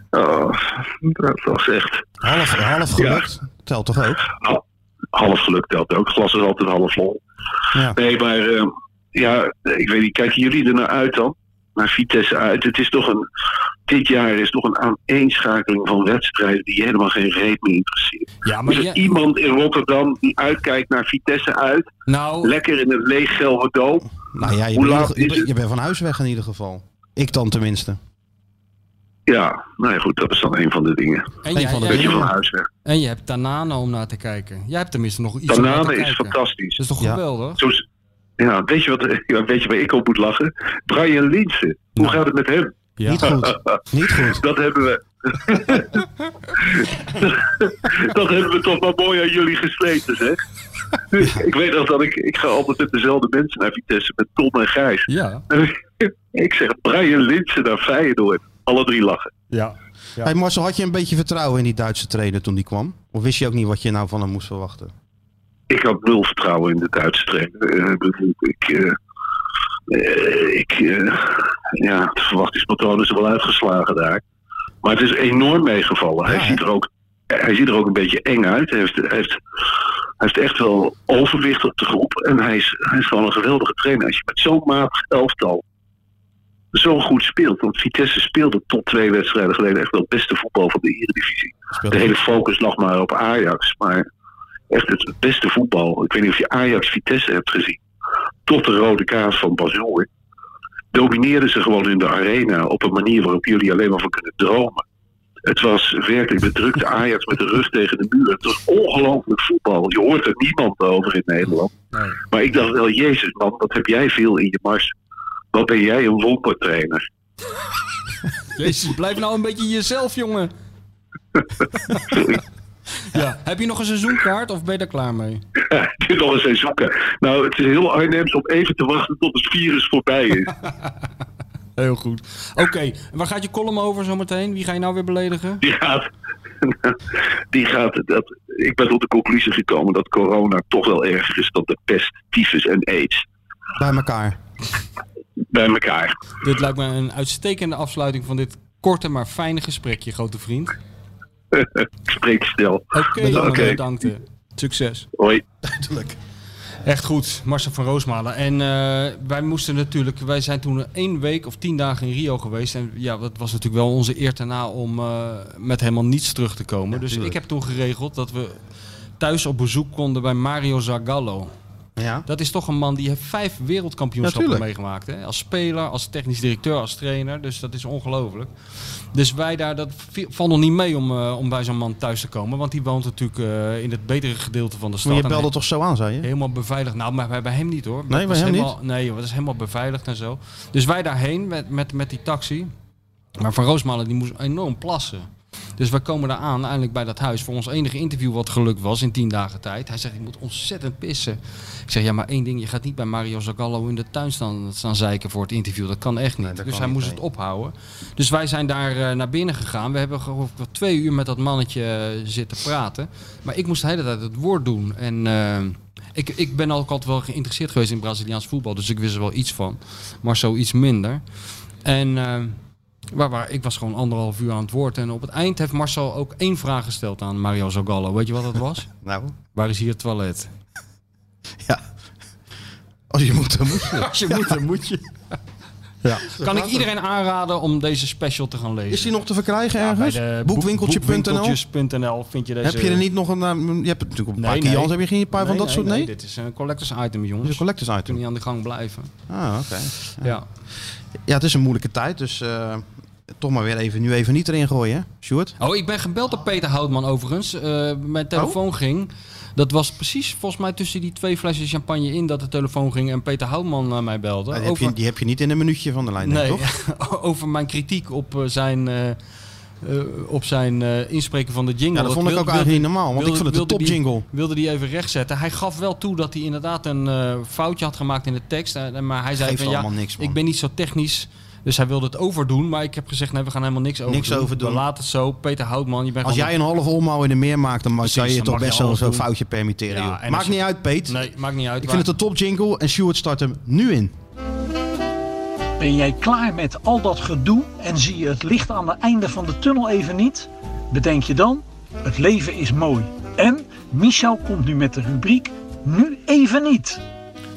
Oh, dat was echt Half, half gelukt. Telt toch ook? ha- half geluk telt ook. Glas is altijd half vol. Ja. Nee, maar eh, ja, ik weet niet, kijken jullie er naar uit dan? Naar Vitesse uit. Het is toch een, dit jaar is toch een aaneenschakeling van wedstrijden die helemaal geen reet meer interesseert. Ja, maar is er jij- iemand in Rotterdam die uitkijkt naar Vitesse uit? nou, Lekker in het leeg Gelderdoom? Nou ja, je, Hoe bent, laat je, is het? je bent van huis weg in ieder geval. Ik dan tenminste. Ja, nou ja, goed, dat is dan een van de dingen. en, jij- van de Beetje Ja. van huis weg. en je hebt Tanane om naar te kijken. Jij hebt tenminste nog iets om naar te Tanane is kijken. fantastisch. Dat is toch Ja. geweldig? Zo ja, weet je, wat, [laughs] ja, weet je waar ik op moet lachen? Brian Linsen. Hoe Nou. gaat het met hem? Ja. Niet goed. [laughs] Niet goed. Dat hebben we. [laughs] dat hebben we toch wel mooi aan jullie gesleten, zeg. ik weet nog dat ik. Ik ga altijd met dezelfde mensen naar Vitesse, met Tom en Gijs. Ja, ik zeg Brian Linsen naar Feyenoord. Alle drie lachen. ja. Ja. Hey Marcel, had je een beetje vertrouwen in die Duitse trainer toen die kwam? Of wist je ook niet wat je nou van hem moest verwachten? Ik had nul vertrouwen in de Duitse trainer. Eh, ik. eh, ik ja, de verwachtingspatroon is er wel uitgeslagen daar. Maar het is enorm meegevallen. Ja, hij, ziet er ook, hij ziet er ook een beetje eng uit. Hij heeft, hij heeft, hij heeft echt wel overwicht op de groep. En hij is, hij is gewoon een geweldige trainer. Als je met zo'n matig elftal zo goed speelt. Want Vitesse speelde tot twee wedstrijden geleden echt wel het beste voetbal van de Eredivisie. De hele focus lag maar op Ajax. Maar echt het beste voetbal. Ik weet niet of je Ajax Vitesse hebt gezien. Tot de rode kaart van Bazoer. Domineerden ze gewoon in de arena op een manier waarop jullie alleen maar van kunnen dromen. Het was werkelijk bedrukte Ajax met de rug tegen de muur. Het was ongelooflijk voetbal. Je hoort er niemand over in Nederland. Nee. Maar ik dacht wel, jezus man, wat heb jij veel in je mars. Wat ben jij een wondertrainer. Jezus, blijf nou een beetje jezelf, jongen. [laughs] [laughs] [laughs] ja. Heb je nog een seizoenkaart of ben je daar klaar mee? [laughs] Het is nog eens eens zoeken. Nou, het is heel Arnhems om even te wachten tot het virus voorbij is. [laughs] Heel goed. Oké, waar gaat je column over zometeen? Wie ga je nou weer beledigen? Die gaat. Die gaat dat, ik ben tot de conclusie gekomen dat corona toch wel erger is dan de pest, tyfus en aids. bij elkaar. Bij elkaar. Dit lijkt me een uitstekende afsluiting van dit korte maar fijne gesprekje, grote vriend. Ik [laughs] spreek snel. Oké, Oké. jongen, bedankt. Succes. Hoi. Duidelijk. Echt goed, Marcel van Roosmalen. En eh, wij moesten natuurlijk, wij zijn toen één week of tien dagen in Rio geweest. En ja, dat was natuurlijk wel onze eer daarna om eh, met helemaal niets terug te komen. dus tuurlijk. ik heb toen geregeld dat we thuis op bezoek konden bij Mario Zagallo. Ja. Dat is toch een man die heeft vijf wereldkampioenschappen meegemaakt. Hè? Als speler, als technisch directeur, als trainer. Dus dat is ongelooflijk. Dus wij daar, dat valt nog niet mee om, eh, om bij zo'n man thuis te komen. Want die woont natuurlijk eh, in het betere gedeelte van de stad. Maar je En belde toch zo aan, zei je? Helemaal beveiligd. Nou, maar bij, hem niet hoor. Nee, Dat bij was hem helemaal, Nee, dat is helemaal beveiligd en zo. Dus wij daarheen met, met, met die taxi. Maar Van Roosmalen die moest enorm plassen. Dus wij komen daar aan, eindelijk bij dat huis. Voor ons enige interview wat gelukt was in tien dagen tijd. Hij zegt, ik moet ontzettend pissen. Ik zeg, ja, maar één ding. Je gaat niet bij Mario Zagallo in de tuin staan, staan zeiken voor het interview. Dat kan echt niet. Nee, dus hij niet, moest het ophouden. Dus wij zijn daar eh, naar binnen gegaan. We hebben geloof ik wel twee uur met dat mannetje eh, zitten praten. Maar ik moest de hele tijd het woord doen. En eh, ik, ik ben ook altijd wel geïnteresseerd geweest in Braziliaans voetbal. Dus ik wist er wel iets van. Maar zo iets minder. En waar, waar, ik was gewoon anderhalf uur aan het woord. En op het eind heeft Marcel ook één vraag gesteld aan Mario Zagallo. Weet je wat dat was? [laughs] Nou, Waar is hier het toilet? [laughs] ja. Als je moet, dan moet je. [laughs] Als je moet, dan moet je. Ja. Kan ik iedereen aanraden om deze special te gaan lezen? Is die nog te verkrijgen Ja, ergens? bij de Boekwinkeltje.nl? vind je deze... Heb je er niet nog een... eh, je hebt natuurlijk een paar Kians, heb je geen paar van dat soort? Nee? dit is een collectors item, jongens. Het is een collectors Kun item. niet aan de gang blijven. Ah, oké. Ja. Ja, het is een moeilijke tijd, dus eh, toch maar weer even, nu even niet erin gooien, hè? Sjoerd? Oh, ik ben gebeld door Peter Houtman overigens. Eh, mijn telefoon ging. Dat was precies volgens mij tussen die twee flessen champagne in dat de telefoon ging en Peter Houtman eh, mij belde. Die heb, je, over, die heb je niet in een minuutje van de lijn, nee, toch? [laughs] over mijn kritiek op eh, zijn, eh, eh, op zijn eh, inspreken van de jingle. Ja, dat vond ik ook eigenlijk niet normaal, want ik vond het een wilde die- topjingle. Wilde die even rechtzetten. Hij gaf wel toe dat hij inderdaad een eh, foutje had gemaakt in de tekst. eh, maar hij zei Geeft van ja, niks, ik ben niet zo technisch. Dus hij wilde het overdoen, maar ik heb gezegd, nee, we gaan helemaal niks over Niks overdoen. We laten het zo. Peter Houtman, je bent Als jij een half omhoud in de meer maakt, dan Precies, kan je dan toch best alles zo'n foutje permitteren. Ja, Maakt je- niet uit, Peet. Nee, maakt niet uit. Ik vind het een top jingle en Stuart start hem nu in. Ben jij klaar met al dat gedoe en zie je het licht aan het einde van de tunnel even niet? Bedenk je dan, het leven is mooi. En Michel komt nu met de rubriek Nu even niet.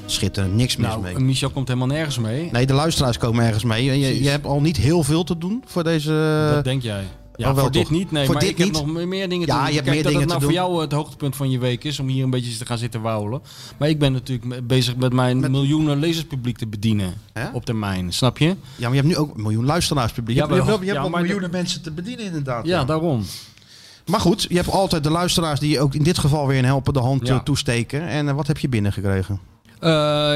Schitterend, niks mis Nou, mee. Michel komt helemaal nergens mee. Nee, de luisteraars komen ergens mee. En je, je hebt al niet heel veel te doen voor deze... dat denk jij. Ja, oh, wel voor dit toch. niet. Nee, Voor maar dit ik heb nog meer- dingen Ja, te doen. je hebt Kijk, meer dat dingen het te nou doen. voor jou het hoogtepunt van je week is om hier een beetje te gaan zitten wauwelen. Maar ik ben natuurlijk bezig met mijn miljoenen lezerspubliek te bedienen op termijn. Snap je? Ja, maar je hebt nu ook een miljoen luisteraarspubliek. Ja, je hebt, wel. je hebt Ja, de- miljoenen mensen te bedienen inderdaad. Ja, daarom. Maar goed, je hebt altijd de luisteraars die je ook in dit geval weer een helpende hand Ja. eh, toesteken. En eh, wat heb je binnengekregen? Eh,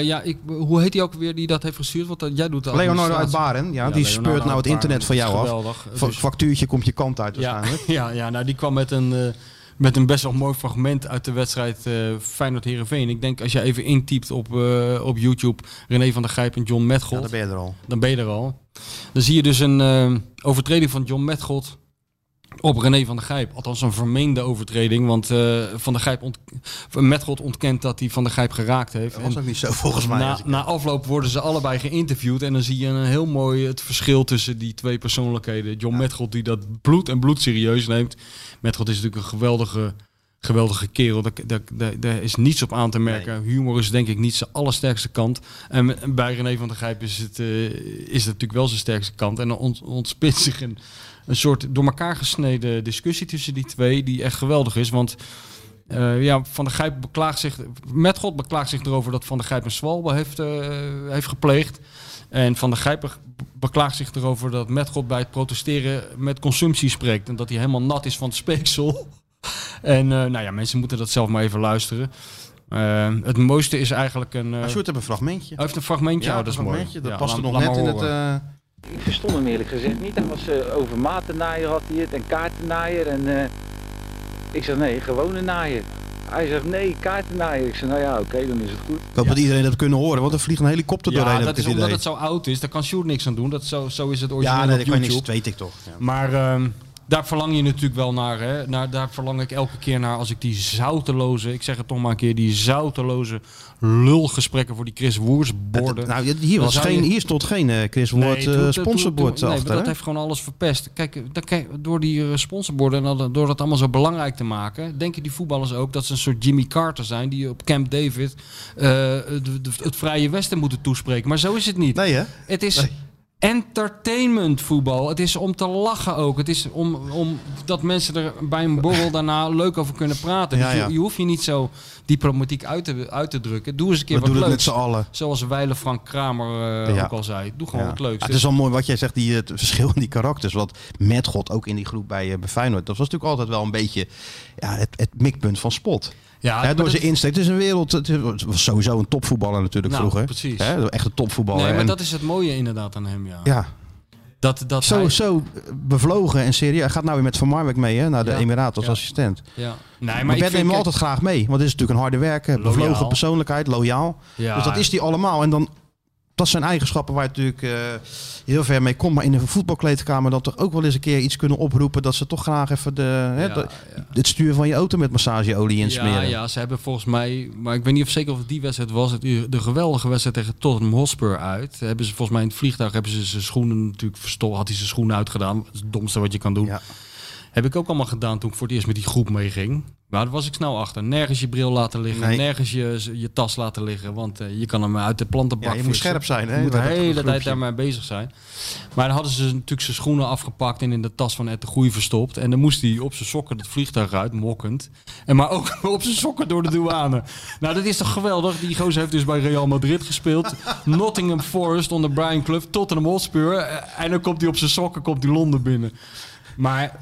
ja, ik, hoe heet hij ook weer die dat heeft gestuurd? Want eh, jij doet de Leonardo uit. Baren, ja, Ja, die Leonardo speurt nou het internet van jou dat af. geweldig. Dus- Factuurtje komt je kant uit Ja, waarschijnlijk. [laughs] ja, ja, nou die kwam met een, eh, met een best wel mooi fragment uit de wedstrijd eh Feyenoord-Herenveen. Ik denk als je even intypt op, eh, op YouTube René van der Gijp en John Ja, Metgold, daar ben je er al. dan ben je er al. Dan zie je dus een eh, overtreding van John Metgold op René van der Gijp. Althans een vermeende overtreding, want eh, Van der Gijp ont Metgold ontkent dat hij Van der Gijp geraakt heeft. Dat was En ook niet zo volgens mij. na, na afloop worden ze allebei geïnterviewd en dan zie je een heel mooi het verschil tussen die twee persoonlijkheden. John Metgold die dat bloed en bloed serieus neemt. Metgold is natuurlijk een geweldige, geweldige kerel. Daar, daar, is niets op aan te merken. Humor is denk ik niet zijn allersterkste kant. En bij René van der Gijp is het, eh, is het natuurlijk wel zijn sterkste kant. En dan ont, ontspint zich een, een soort door elkaar gesneden discussie tussen die twee die echt geweldig is. Want eh, ja, Van der Gijp beklaagt zich, met God beklaagt zich erover dat Van der Gijp een zwalbe heeft, eh, heeft gepleegd. En Van der Gijp be- beklaagt zich erover dat met God bij het protesteren met consumptie spreekt. En dat hij helemaal nat is van het speeksel. [laughs] en eh, nou ja, mensen moeten dat zelf maar even luisteren. Eh, het mooiste is eigenlijk een... eh, Maar Sjoerd heeft een fragmentje. hij heeft een fragmentje, Ja, oh, dat is een mooi. fragmentje. Dat Ja, past er nog net in het... horen. eh, Ik verstond hem eerlijk gezegd niet. Hij was eh, over matennaaier had hij het en kaartennaaier. En eh, ik zeg nee, gewone naaier. Hij zegt nee, kaartennaaier. Ik zeg nou ja, oké, dan is het goed. Ik hoop dat iedereen dat kunnen horen, want er vliegt een helikopter doorheen. Ja, dat is omdat idee. het zo oud is. Daar kan Sjoerd niks aan doen. Dat, zo, zo is het origineel Ja, nee, op dat kan je niks, dat weet ik toch. Ja. Maar ehm, daar verlang je natuurlijk wel naar, hè. naar. Daar verlang ik elke keer naar als ik die zouteloze, ik zeg het toch maar een keer, die zouteloze lulgesprekken voor die Chris Woers borden. Nou, hier, was geen, je- hier stond geen eh, Chris Woord Nee, toen- sponsorbord nee, achter. dat heeft gewoon alles verpest. Kijk, dat, kijk door die eh, sponsorborden en door dat allemaal zo belangrijk te maken, denken die voetballers ook dat ze een soort Jimmy Carter zijn die op Camp David de- de- het Vrije Westen moeten toespreken. Maar zo is het niet. Nee, hè? Het is Nee. Entertainment voetbal. Het is om te lachen ook. Het is om, om dat mensen er bij een borrel daarna leuk over kunnen praten. Ja, Dus je, ja. je hoeft je niet zo diplomatiek uit te, uit te drukken. Doe eens een keer We wat doen het leuks. met z'n allen. Zoals Weile Frank Kramer eh, Ja. ook al zei. Doe gewoon wat leuks. Het is wel mooi wat jij zegt, die, het verschil in die karakters. Want met God ook in die groep bij, eh, bij Feyenoord. Dat was natuurlijk altijd wel een beetje ja, het, het mikpunt van spot. Ja, door dat- zijn insteek. Het is een wereld. Het was sowieso een topvoetballer natuurlijk Nou, vroeger. precies. Echt een topvoetballer. Nee, maar En- dat is het mooie inderdaad aan hem, ja. ja, Dat, dat zo, hij- zo bevlogen en serieus. Hij gaat nou weer met Van Marwijk mee hè, naar de Ja. Emiraten als Ja. assistent. Ja. Nee, Maar, maar ik Bert neemt hem altijd graag mee. Want het is natuurlijk een harde werker, bevlogen persoonlijkheid, loyaal. Dus dat is hij allemaal. En dan, dat zijn eigenschappen waar je natuurlijk eh, heel ver mee komt. Maar in een voetbalkleedkamer dan toch ook wel eens een keer iets kunnen oproepen. Dat ze toch graag even de, hè, Ja, het sturen van je auto met massageolie Ja, insmeren. ja, ze hebben volgens mij, maar ik weet niet of zeker of het die wedstrijd was, het, de geweldige wedstrijd tegen Tottenham Hotspur uit. Hebben ze volgens mij in het vliegtuig hebben ze zijn schoenen natuurlijk verstopt, had hij zijn schoenen uitgedaan. Dat is het domste wat je kan doen. Ja. Heb ik ook allemaal gedaan toen ik voor het eerst met die groep meeging. Maar daar was ik snel achter. Nergens je bril laten liggen, Nee. nergens je, je tas laten liggen, want eh, je kan hem uit de plantenbak Ja, je moet scherp zijn, hè, Je moet de hele tijd daarmee bezig zijn. Maar dan hadden ze natuurlijk zijn schoenen afgepakt en in de tas van Ed de Groei verstopt. En dan moest hij op zijn sokken het vliegtuig uit, mokkend. En maar ook [laughs] op zijn sokken door de douane. nou, dat is toch geweldig. Die gozer heeft dus bij Real Madrid gespeeld. Nottingham Forest onder Brian Clough, Tottenham Hotspur. Eh, En dan komt hij op zijn sokken, komt hij Londen binnen. Maar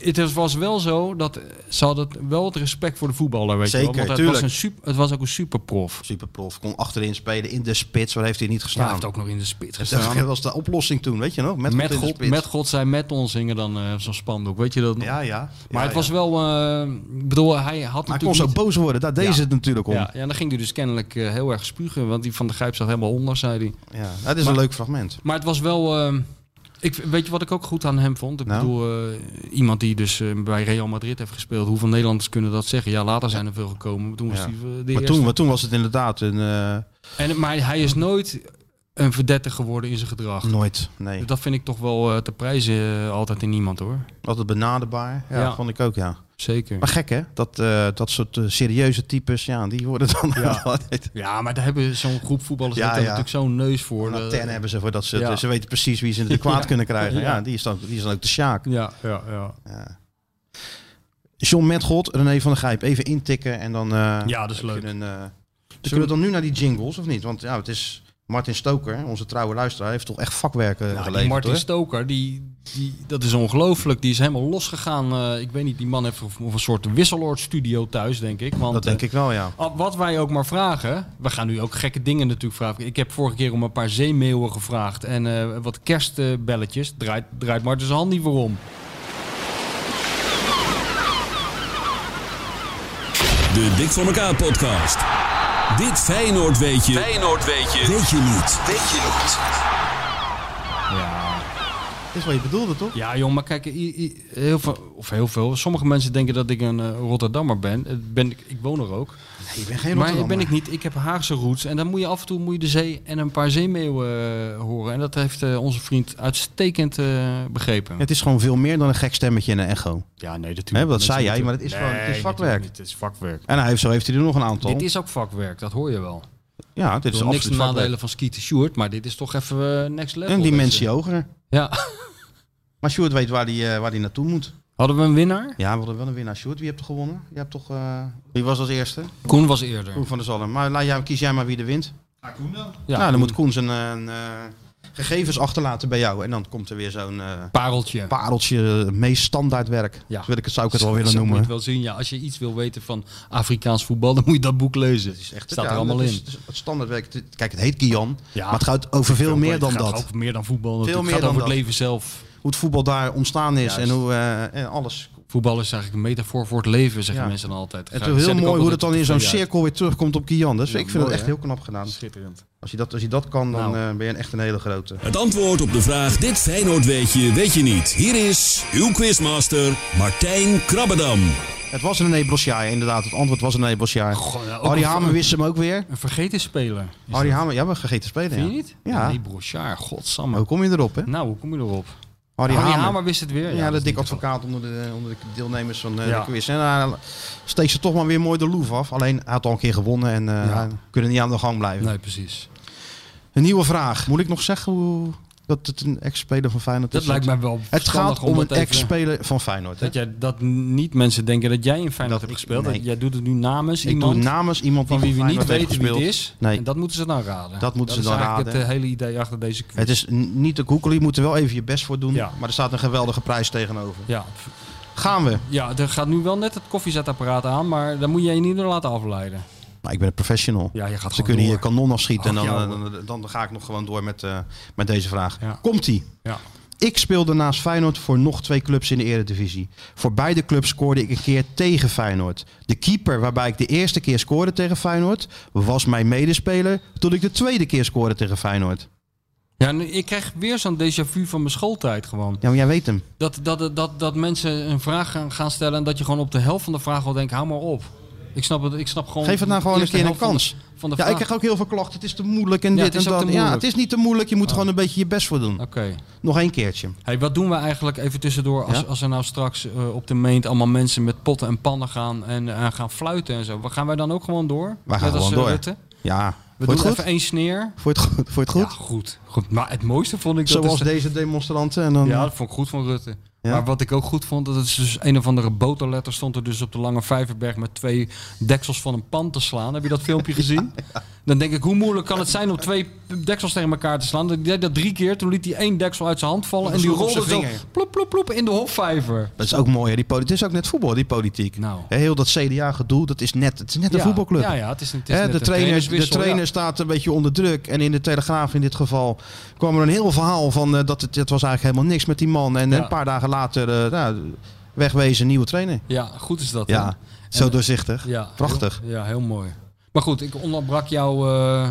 het was wel zo dat ze hadden wel het respect voor de voetballer, weet je Zeker, wel. Want het tuurlijk. was, een super, het was ook een superprof. Superprof. Kon achterin spelen in de spits. Waar heeft hij niet Ja, gestaan? hij heeft ook nog in de spits Dat gestaan. was de oplossing toen, weet je nog? Met, Met, God spits. met God zij met ons zingen dan eh, zo'n spandoek, weet je dat? nog? Ja, ja. Maar Ja, het was wel, eh, ik bedoel, hij had Maar hij kon zo boos worden. Daar deed het natuurlijk om. Ja, ja, en dan ging hij dus kennelijk eh, heel erg spugen, want die van de Grijp zat helemaal onder, zei hij. Ja, dat is Maar- een leuk fragment. Maar het was wel. Eh, ik, weet je wat ik ook goed aan hem vond? Ik Nou? bedoel, eh, iemand die dus eh, bij Real Madrid heeft gespeeld. Hoeveel Nederlanders kunnen dat zeggen? Ja, later zijn er veel gekomen. Maar toen was Ja. hij eh, de Maar toen, maar toen was het inderdaad een... eh, En, maar hij is nooit een verdette geworden in zijn gedrag. nooit, nee. Dus dat vind ik toch wel eh, te prijzen eh, altijd in niemand hoor. Altijd benaderbaar. Ja, Ja. vond ik ook, ja. Zeker. Maar gek hè, dat, eh, dat soort eh, serieuze types, ja, die worden dan Ja. [laughs] altijd... Ja, maar daar hebben zo'n groep voetballers Ja, ja. natuurlijk zo'n neus voor. Een Eh, hebben ze voor dat ze, Ja. ze weten precies wie ze in de kwaad [laughs] kunnen krijgen. Ja, die, is dan, die is dan ook de Sjaak. Ja, ja, ja. Ja. John Metgod, René van der Gijp, even intikken en dan... Ja, dat is leuk. Een, dus kunnen we dan nu naar die jingles of niet? Want ja, het is Martin Stoker, onze trouwe luisteraar, heeft toch echt vakwerken Nou, geleverd Martin hoor. Stoker, die, die, dat is ongelooflijk. Die is helemaal losgegaan. Eh, ik weet niet, die man heeft of, of een soort wisseloord-studio thuis, denk ik. Want, Dat denk eh, ik wel, ja. al- Wat wij ook maar vragen. We gaan nu ook gekke dingen natuurlijk vragen. Ik heb vorige keer om een paar zeemeeuwen gevraagd. En eh, wat kerstbelletjes. Draait, draait Martin zijn hand niet voor om. De Dik voor elkaar podcast. Dit Feyenoord weet je. Feyenoord weet je. Weet je niet. Weet je niet. Ja. Dat is wat je bedoelde, toch? Ja, jong, maar kijk, heel veel, of heel veel. Sommige mensen denken dat ik een eh, Rotterdammer ben. Eh, ben ik, ik woon er ook. Nee, je bent geen Maar Rotterdammer. ben ik niet. Ik heb Haagse roots. En dan moet je af en toe moet je de zee en een paar zeemeeuwen eh, horen. En dat heeft eh, onze vriend uitstekend eh, begrepen. Het is gewoon veel meer dan een gek stemmetje en een echo. Ja, nee, natuurlijk. Dat zei jij, maar het is gewoon het is vakwerk. niet. Het is vakwerk. En hij heeft, zo heeft hij er nog een aantal. Dit is ook vakwerk, dat hoor je wel. ja, dit Ik is niks absoluut te nadelen van Skeeter Stewart, maar dit is toch even next level. Een dimensie hoger. Ja. [laughs] Maar Sjoerd weet waar hij eh, waar die naartoe moet. Hadden we een winnaar? Ja, we hadden wel een winnaar. Sjoerd, wie hebt er gewonnen? Je hebt toch, eh, Wie was als eerste? Koen was eerder. Koen van der Zalm. Maar laat jij, kies jij maar wie er wint. Ah, Koen dan? Ja, nou, dan Koen. moet Koen zijn eh, gegevens achterlaten bij jou. En dan komt er weer zo'n eh, Pareltje. pareltje, eh, meest standaard werk. Ja. Wil ik het, zou ik het wel willen moet noemen. het wel zien. Ja, als je iets wil weten van Afrikaans voetbal, dan moet je dat boek lezen. Het is echt Staat ja, er allemaal in. is- het standaardwerk. Kijk, het heet Kian. Ja. Maar het gaat over veel meer dan Het gaat dat. over meer dan voetbal. natuurlijk. meer het gaat dan over het dat. leven zelf. Hoe het voetbal daar ontstaan is Juist. en hoe eh, en alles. Voetbal is eigenlijk een metafoor voor het leven, zeggen Ja. mensen dan altijd. Het Ga- is heel mooi hoe het dan in zo'n cirkel weer terugkomt op Kian. Dus Ja, ik vind mooi, het echt heel knap gedaan. Schitterend. Als je dat, als je dat kan, dan Nou. eh, ben je echt een hele grote. Het antwoord op de vraag Dit Feyenoord weet je. Weet je niet. Hier is uw quizmaster Martijn Krabbedam. Het was een Brosjaar, inderdaad. Het antwoord was een Brosjaar. Goh, nou, Harry Hamer wist hem ook weer. Een vergeten speler. Harry dat. Hamer, ja, we hebben gegeten spelen. Vind Ja. je niet? Ja. Nee, brochaar. Godsamme. Hoe kom je erop, hè? Nou, hoe kom je erop? Harry, Harry Hamer. Hamer wist het weer. Ja, dat de dik advocaat onder de, onder de deelnemers van eh, Ja. de quiz. En hij steekt ze toch maar weer mooi de loef af. Alleen, hij had al een keer gewonnen en eh Ja. kunnen niet aan de gang blijven. Nee, precies. Een nieuwe vraag. Moet ik nog zeggen hoe, dat het een ex-speler van Feyenoord Dat is? lijkt mij wel Het gaat om een dat ex-speler van Feyenoord. hè? Dat, jij, dat niet mensen denken dat jij in Feyenoord Dat hebt ik- gespeeld. nee. Dat, jij doet het nu namens Ik iemand doe namens iemand van wie we niet weten wie het is. Nee. En dat moeten ze dan raden. Dat moeten ze is dan eigenlijk raden. het eh, hele idee achter deze quiz. Het is niet te googelen, je moet er wel even je best voor doen. Ja. Maar er staat een geweldige prijs tegenover. Ja. Gaan we. ja, er gaat nu wel net het koffiezetapparaat aan, maar dan moet je je niet door laten afleiden. Maar ik ben een professional. Ja, je gaat Ze kunnen hier kanon afschieten en Och, dan, ja, eh, dan, dan, dan ga ik nog gewoon door met, eh, met deze vraag. Ja. Komt-ie. Ja. Ik speelde naast Feyenoord voor nog twee clubs in de eredivisie. Voor beide clubs scoorde ik een keer tegen Feyenoord. De keeper waarbij ik de eerste keer scoorde tegen Feyenoord... was mijn medespeler toen ik de tweede keer scoorde tegen Feyenoord. Ja, ik krijg weer zo'n déjà vu van mijn schooltijd gewoon. Ja, maar jij weet hem. Dat, dat, dat, dat mensen een vraag gaan, gaan stellen en dat je gewoon op de helft van de vraag al denkt, hou maar op. Ik snap het, ik snap gewoon... Geef het nou gewoon een keer een kans. Van de, van de Ja, ik krijg ook heel veel klachten. Het is te moeilijk en Ja, dit het is en dat. Ja, het is niet te moeilijk. Je moet Oh. gewoon een beetje je best voor doen. Oké. Nog één keertje. Hey, wat doen we eigenlijk even tussendoor als, Ja? als er nou straks eh, op de meent allemaal mensen met potten en pannen gaan en eh, gaan fluiten en zo? Gaan wij dan ook gewoon door? Wij gaan Net gewoon eh, door. Rutte? Ja, We doen even één sneer. Je het goed? Je het Ja, goed? goed, goed. Maar het mooiste vond ik dat... Zoals is- deze demonstranten. En dan, Ja, dat vond ik goed van Rutte. Ja? Maar wat ik ook goed vond, dat het is dus een of andere boterletter stond er dus op de Lange Vijverberg met twee deksels van een pan te slaan. Heb je dat filmpje [laughs] gezien? Dan denk ik, hoe moeilijk kan het zijn om twee deksels tegen elkaar te slaan? Die deed dat drie keer. Toen liet hij één deksel uit zijn hand vallen. En die sloeg op rolde zo plop, plop, plop in de hofvijver. Dat is ook mooi. Hè? Die politiek. Het is ook net voetbal, die politiek. Nou. Heel dat CDA-gedoe, dat is net, het is net een voetbalclub. ja, ja, het is- het is net de trainer, de trainer staat een beetje onder druk. En in de Telegraaf in dit geval kwam er een heel verhaal van eh, dat het, het was eigenlijk helemaal niks met die man. En Ja. een paar dagen later eh, nou, wegwezen, nieuwe trainer. Ja, goed is dat. Ja, hè? zo doorzichtig. Ja, Prachtig. heel- ja, heel mooi. Maar goed, ik onderbrak jouw, eh,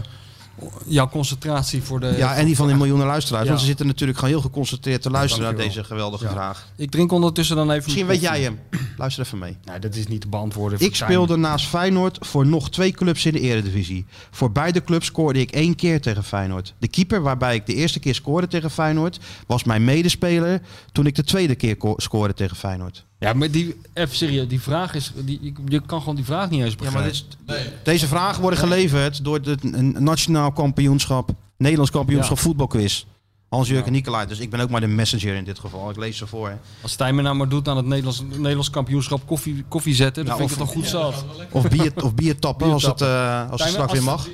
jouw concentratie voor de... Ja, en die van die miljoenen luisteraars. Ja. Want ze zitten natuurlijk gewoon heel geconcentreerd te luisteren naar deze geweldige Ja. vraag. Ik drink ondertussen dan even... Misschien weet jij hem. Luister even mee. Nee, dat is niet te beantwoorden. Ik speelde naast Feyenoord voor nog twee clubs in de eredivisie. Voor beide clubs scoorde ik één keer tegen Feyenoord. De keeper waarbij ik de eerste keer scoorde tegen Feyenoord... was mijn medespeler toen ik de tweede keer scoorde tegen Feyenoord. Ja, maar die, even serieus, die vraag is... Die, je- kan gewoon die vraag niet eens Ja, begrijpen. maar dit is- Deze vragen worden geleverd door het een nationaal kampioenschap... Nederlands kampioenschap Ja. voetbalquiz. Hans-Jurgen Nicolai. Dus ik ben ook maar de messenger in dit geval. Ik lees ze voor. hè. Als Stijn me nou maar doet aan het Nederlands, Nederlands kampioenschap koffie, koffie zetten, dan Nou, vind ik of- het al goed zat. Of bier, of bier tappen als het, eh, als het straks weer mag.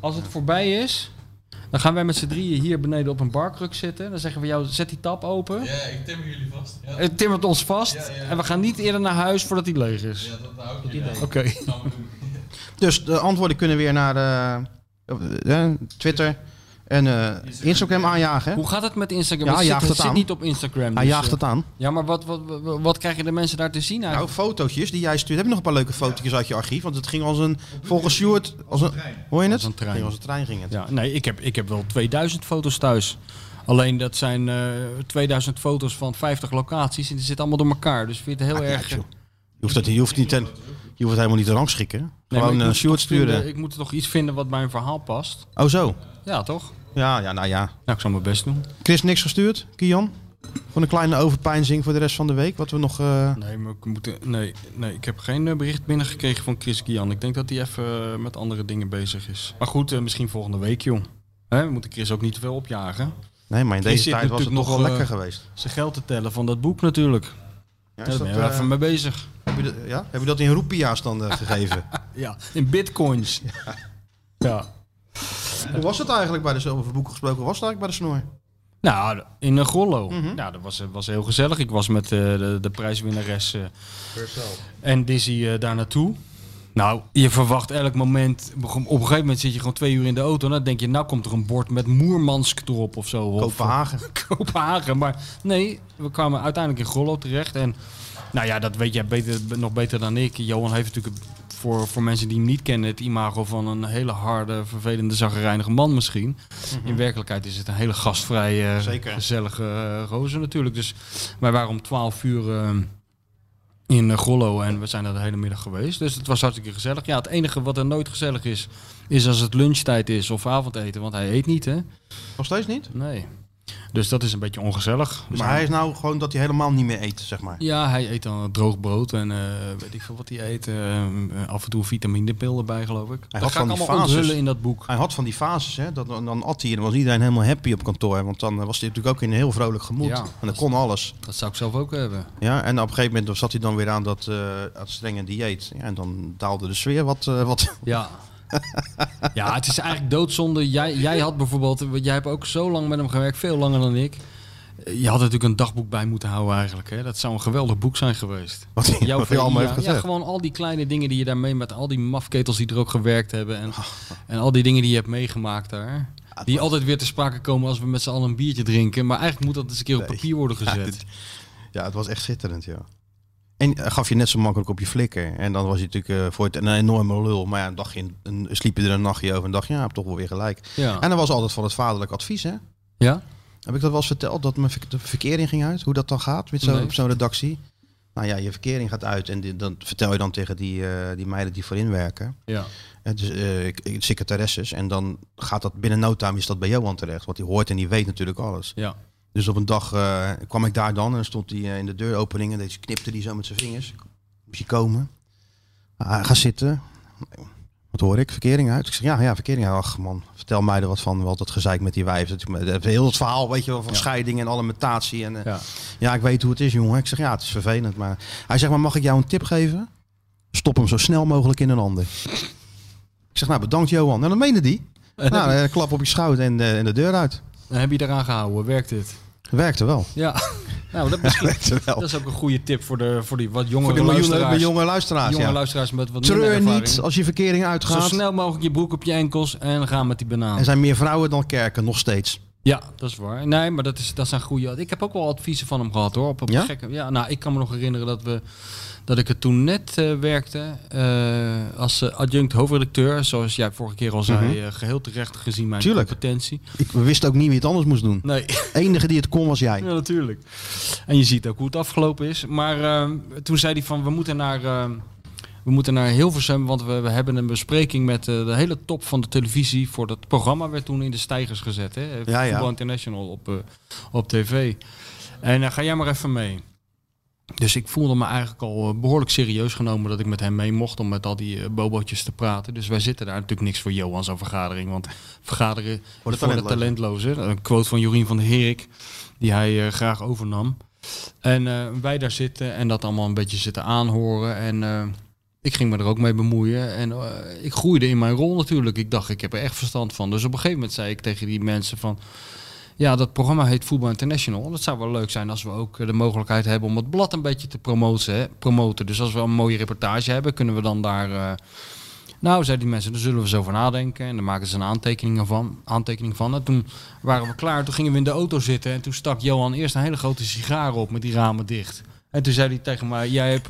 Als het voorbij is, dan gaan wij met z'n drieën hier beneden op een barkruk zitten. Dan zeggen we jou, zet die tap open. Ja, ik timmer jullie vast. Ja. Het timmert ons vast. En we gaan niet eerder naar huis voordat hij leeg is. Ja, dat hou ik niet Oké. Dus de antwoorden kunnen weer naar eh, eh, Twitter en eh, Instagram aanjagen. Hoe gaat het met Instagram? Ja, het hij zit, jaagt het zit aan. niet op Instagram. Hij dus, jaagt eh, het aan. Ja, maar wat, wat, wat, wat krijgen de mensen daar te zien Nou, fotootjes die jij stuurt. Heb je nog een paar leuke fotootjes uit je archief? Want het ging als een, volgens Stuart, als een, hoor je het? Als een trein. Ging als een trein ging het. Ja, nee, ik heb, ik heb wel 2000 foto's thuis. Alleen dat zijn eh 2000 foto's van 50 locaties en die zitten allemaal door elkaar. Dus vind je het heel Ah, erg... Je hoeft, het, je hoeft, niet ten, je hoeft het helemaal niet te rangschikken. Gewoon een Stuart vinden- sturen. ik moet toch iets vinden wat bij een verhaal past. Oh zo. Ja, toch? Ja, ja, nou ja. Nou, ik zal mijn best doen. Chris niks gestuurd, Kian? Voor een kleine overpeinzing voor de rest van de week. Wat we nog... eh, Nee, maar ik, moet, nee, nee, ik heb geen eh, bericht binnengekregen van Chris Kian. Ik denk dat hij even eh, met andere dingen bezig is. Maar goed, misschien volgende week, jong. Hè, we moeten Chris ook niet te veel opjagen. Nee, maar in Chris deze tijd was het nog wel lekker geweest. Zijn geld te tellen van dat boek natuurlijk. Ja, Ja, daar dat, ben je even mee bezig. heb, je dat, ja? heb je dat in roepia's dan [laughs] gegeven? Ja, in bitcoins. Ja. Hoe was het eigenlijk bij de, over boeken gesproken, hoe was het eigenlijk bij de snor? Nou, in een Grollo. Mhm. Ja, dat was, eh, was heel gezellig. Ik was met eh, de, de prijswinnares eh, en Dizzy daar naartoe. Nou, je verwacht elk moment. Op een gegeven moment zit je gewoon twee uur in de auto. En dan denk je, nou komt er een bord met Moermansk erop of zo. Of, Kopenhagen. [laughs] Kopenhagen. Maar nee, we kwamen uiteindelijk in Grollo terecht. En nou ja, dat weet jij beter, nog beter dan ik. Johan heeft natuurlijk voor, voor mensen die hem niet kennen het imago van een hele harde, vervelende, zagrijnige man misschien. In werkelijkheid is het een hele gastvrije, Zeker. gezellige uh, roze natuurlijk. Dus wij waren om 12 uur eh, in Grollo en we zijn er de hele middag geweest. Dus het was hartstikke gezellig. Ja, het enige wat er nooit gezellig is, is als het lunchtijd is of avondeten. Want hij eet niet, hè? Nog steeds niet? Nee. Dus dat is een beetje ongezellig. Dus hij is nou gewoon dat hij helemaal niet meer eet, zeg maar. Ja, hij eet dan droog brood en uh, weet ik veel wat hij eet. Uh, af en toe vitamindepil erbij, geloof ik. Hij dat had ga van ik die allemaal fases. onthullen in dat boek. Hij had van die fases, hè. Dat, dan at hij en dan was iedereen helemaal happy op kantoor. Want dan was hij natuurlijk ook in een heel vrolijk gemoed. Ja, en dan kon alles. Dat zou ik zelf ook hebben. Ja, en op een gegeven moment zat hij dan weer aan dat, uh, dat strenge dieet. Ja, en dan daalde de sfeer wat... Uh, wat ja. [laughs] [laughs] ja, het is eigenlijk doodzonde. Jij, jij had bijvoorbeeld... Jij hebt ook zo lang met hem gewerkt, veel langer dan ik. Je had natuurlijk een dagboek bij moeten houden eigenlijk. Hè? Dat zou een geweldig boek zijn geweest. [laughs] Wat hij, Jouw wat hij allemaal heeft gezegd. ja, gewoon al die kleine dingen die je daarmee met al die mafketels die er ook gewerkt hebben. En, en al die dingen die je hebt meegemaakt daar. Die altijd weer te sprake komen als we met z'n allen een biertje drinken. Maar eigenlijk moet dat eens een keer op papier worden Ja, gezet. Ja, het was echt schitterend, ja. En gaf je net zo makkelijk op je flikker. En dan was je natuurlijk eh, voor het een enorme lul. Maar ja, een dagje, een, sliep je er een nachtje over en dacht je, ja, heb toch wel weer gelijk. Ja. En dan was altijd van het vaderlijk advies, hè? Ja? Heb ik dat wel eens verteld, dat mijn ver- de verkering ging uit? Hoe dat dan gaat met Nee. zo'n redactie? Nou ja, je verkering gaat uit en die- dan vertel je dan tegen die, eh, die meiden die voorin werken. Ja. Dus, eh, ik- ik- secretaresses. En dan gaat dat binnen no time is dat bij Johan terecht. Want die hoort en die weet natuurlijk alles. Ja. Dus op een dag eh, kwam ik daar dan en dan stond hij eh, in de deuropening en deze knipte hij zo met zijn vingers. Moest hij komen. Ah, ga zitten. Wat hoor ik? Verkering uit? Ik zeg ja, ja, verkering uit. Ach man, vertel mij er wat van. Wat dat gezeik met die wijf. Het, heel het verhaal, weet je wel, van Ja. scheiding en alimentatie. En, eh, Ja. ja, ik weet hoe het is, jongen. Ik zeg ja, het is vervelend. Maar hij zegt, maar mag ik jou een tip geven? Stop hem zo snel mogelijk in een ander. Ik zeg, nou bedankt Johan. En dan meende die. [laughs] Nou, klap op je schouder en, en de deur uit. Dan heb je eraan gehouden, werkt het? Werkte wel. Ja, [laughs] nou, dat, misschien, [laughs] wel. dat is ook een goede tip voor, de, voor die wat jongere Voor luisteraars. jonge luisteraars, Jonge ja. luisteraars met wat Treur niet als je verkering uitgaat. Zo snel mogelijk je broek op je enkels en gaan met die banaan. Er zijn meer vrouwen dan kerken, nog steeds. Ja, dat is waar. Nee, maar dat, is, dat zijn goede. Ik heb ook wel adviezen van hem gehad hoor. Op, op Ja? Gekke, ja, nou, ik kan me nog herinneren dat we dat ik er toen net eh, werkte eh, als eh, adjunct hoofdredacteur. Zoals jij vorige keer al zei, Mhm. eh, geheel terecht gezien mijn Tuurlijk. competentie. Ik we wisten ook niet wie het anders moest doen. Nee. enige die het kon was jij. Ja, natuurlijk. En je ziet ook hoe het afgelopen is. Maar toen zei hij van, we moeten naar, we moeten naar Hilversum, want we, we hebben een bespreking met de hele top van de televisie. Voor dat programma werd toen in de stijgers gezet, hè? Ja, ja. International op, op tv. En eh, ga jij maar even mee. Dus ik voelde me eigenlijk al eh, behoorlijk serieus genomen dat ik met hem mee mocht om met al die eh, bobootjes te praten. Dus wij zitten daar natuurlijk niks voor Johan zo'n vergadering. Want vergaderen Voor de voor de talentlozen. Een quote van Jorien van der Herik, die hij eh, graag overnam. En wij daar zitten en dat allemaal een beetje zitten aanhoren. En ik ging me er ook mee bemoeien. En ik groeide in mijn rol natuurlijk. Ik dacht, ik heb er echt verstand van. Dus op een gegeven moment zei ik tegen die mensen van... Ja, dat programma heet Voetbal International. Dat zou wel leuk zijn als we ook eh, de mogelijkheid hebben om het blad een beetje te promoten. Promoten. Dus als we een mooie reportage hebben, kunnen we dan daar... eh, nou, zeiden die mensen, daar zullen we zo over nadenken. En dan maken ze een aantekening van. Aantekening van. En toen waren we klaar. Toen gingen we in de auto zitten. En toen stak Johan eerst een hele grote sigaar op met die ramen dicht. En toen zei hij tegen mij, jij hebt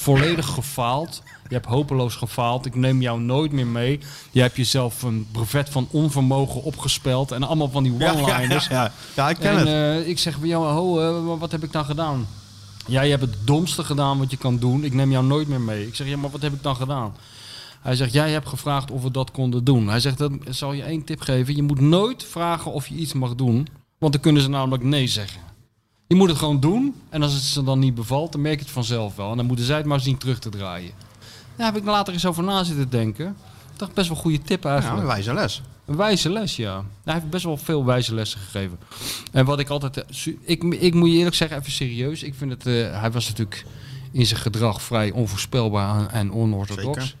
volledig gefaald. Je hebt hopeloos gefaald. Ik neem jou nooit meer mee. Je hebt jezelf een brevet van onvermogen opgespeld. En allemaal van die ja, one-liners. ja, ja. Ja, ik ken en, het. eh, ik zeg bij jou, ho, eh, wat heb ik dan gedaan? Ja, je hebt het domste gedaan wat je kan doen. Ik neem jou nooit meer mee. Ik zeg, ja, maar wat heb ik dan gedaan? Hij zegt, jij hebt gevraagd of we dat konden doen. Hij zegt, dan zal je één tip geven. Je moet nooit vragen of je iets mag doen. Want dan kunnen ze namelijk nee zeggen. Je moet het gewoon doen. En als het ze dan niet bevalt, dan merk je het vanzelf wel. En dan moeten zij het maar zien terug te draaien. Daar heb ik later eens over na zitten denken. Ik dacht, best wel goede tip Ja, eigenlijk. een wijze les. Een wijze les, ja. Hij heeft best wel veel wijze lessen gegeven. En wat ik altijd... eh, Ik, ik moet je eerlijk zeggen, even serieus. Ik vind het... eh, hij was natuurlijk in zijn gedrag vrij onvoorspelbaar en onorthodox. Zeker.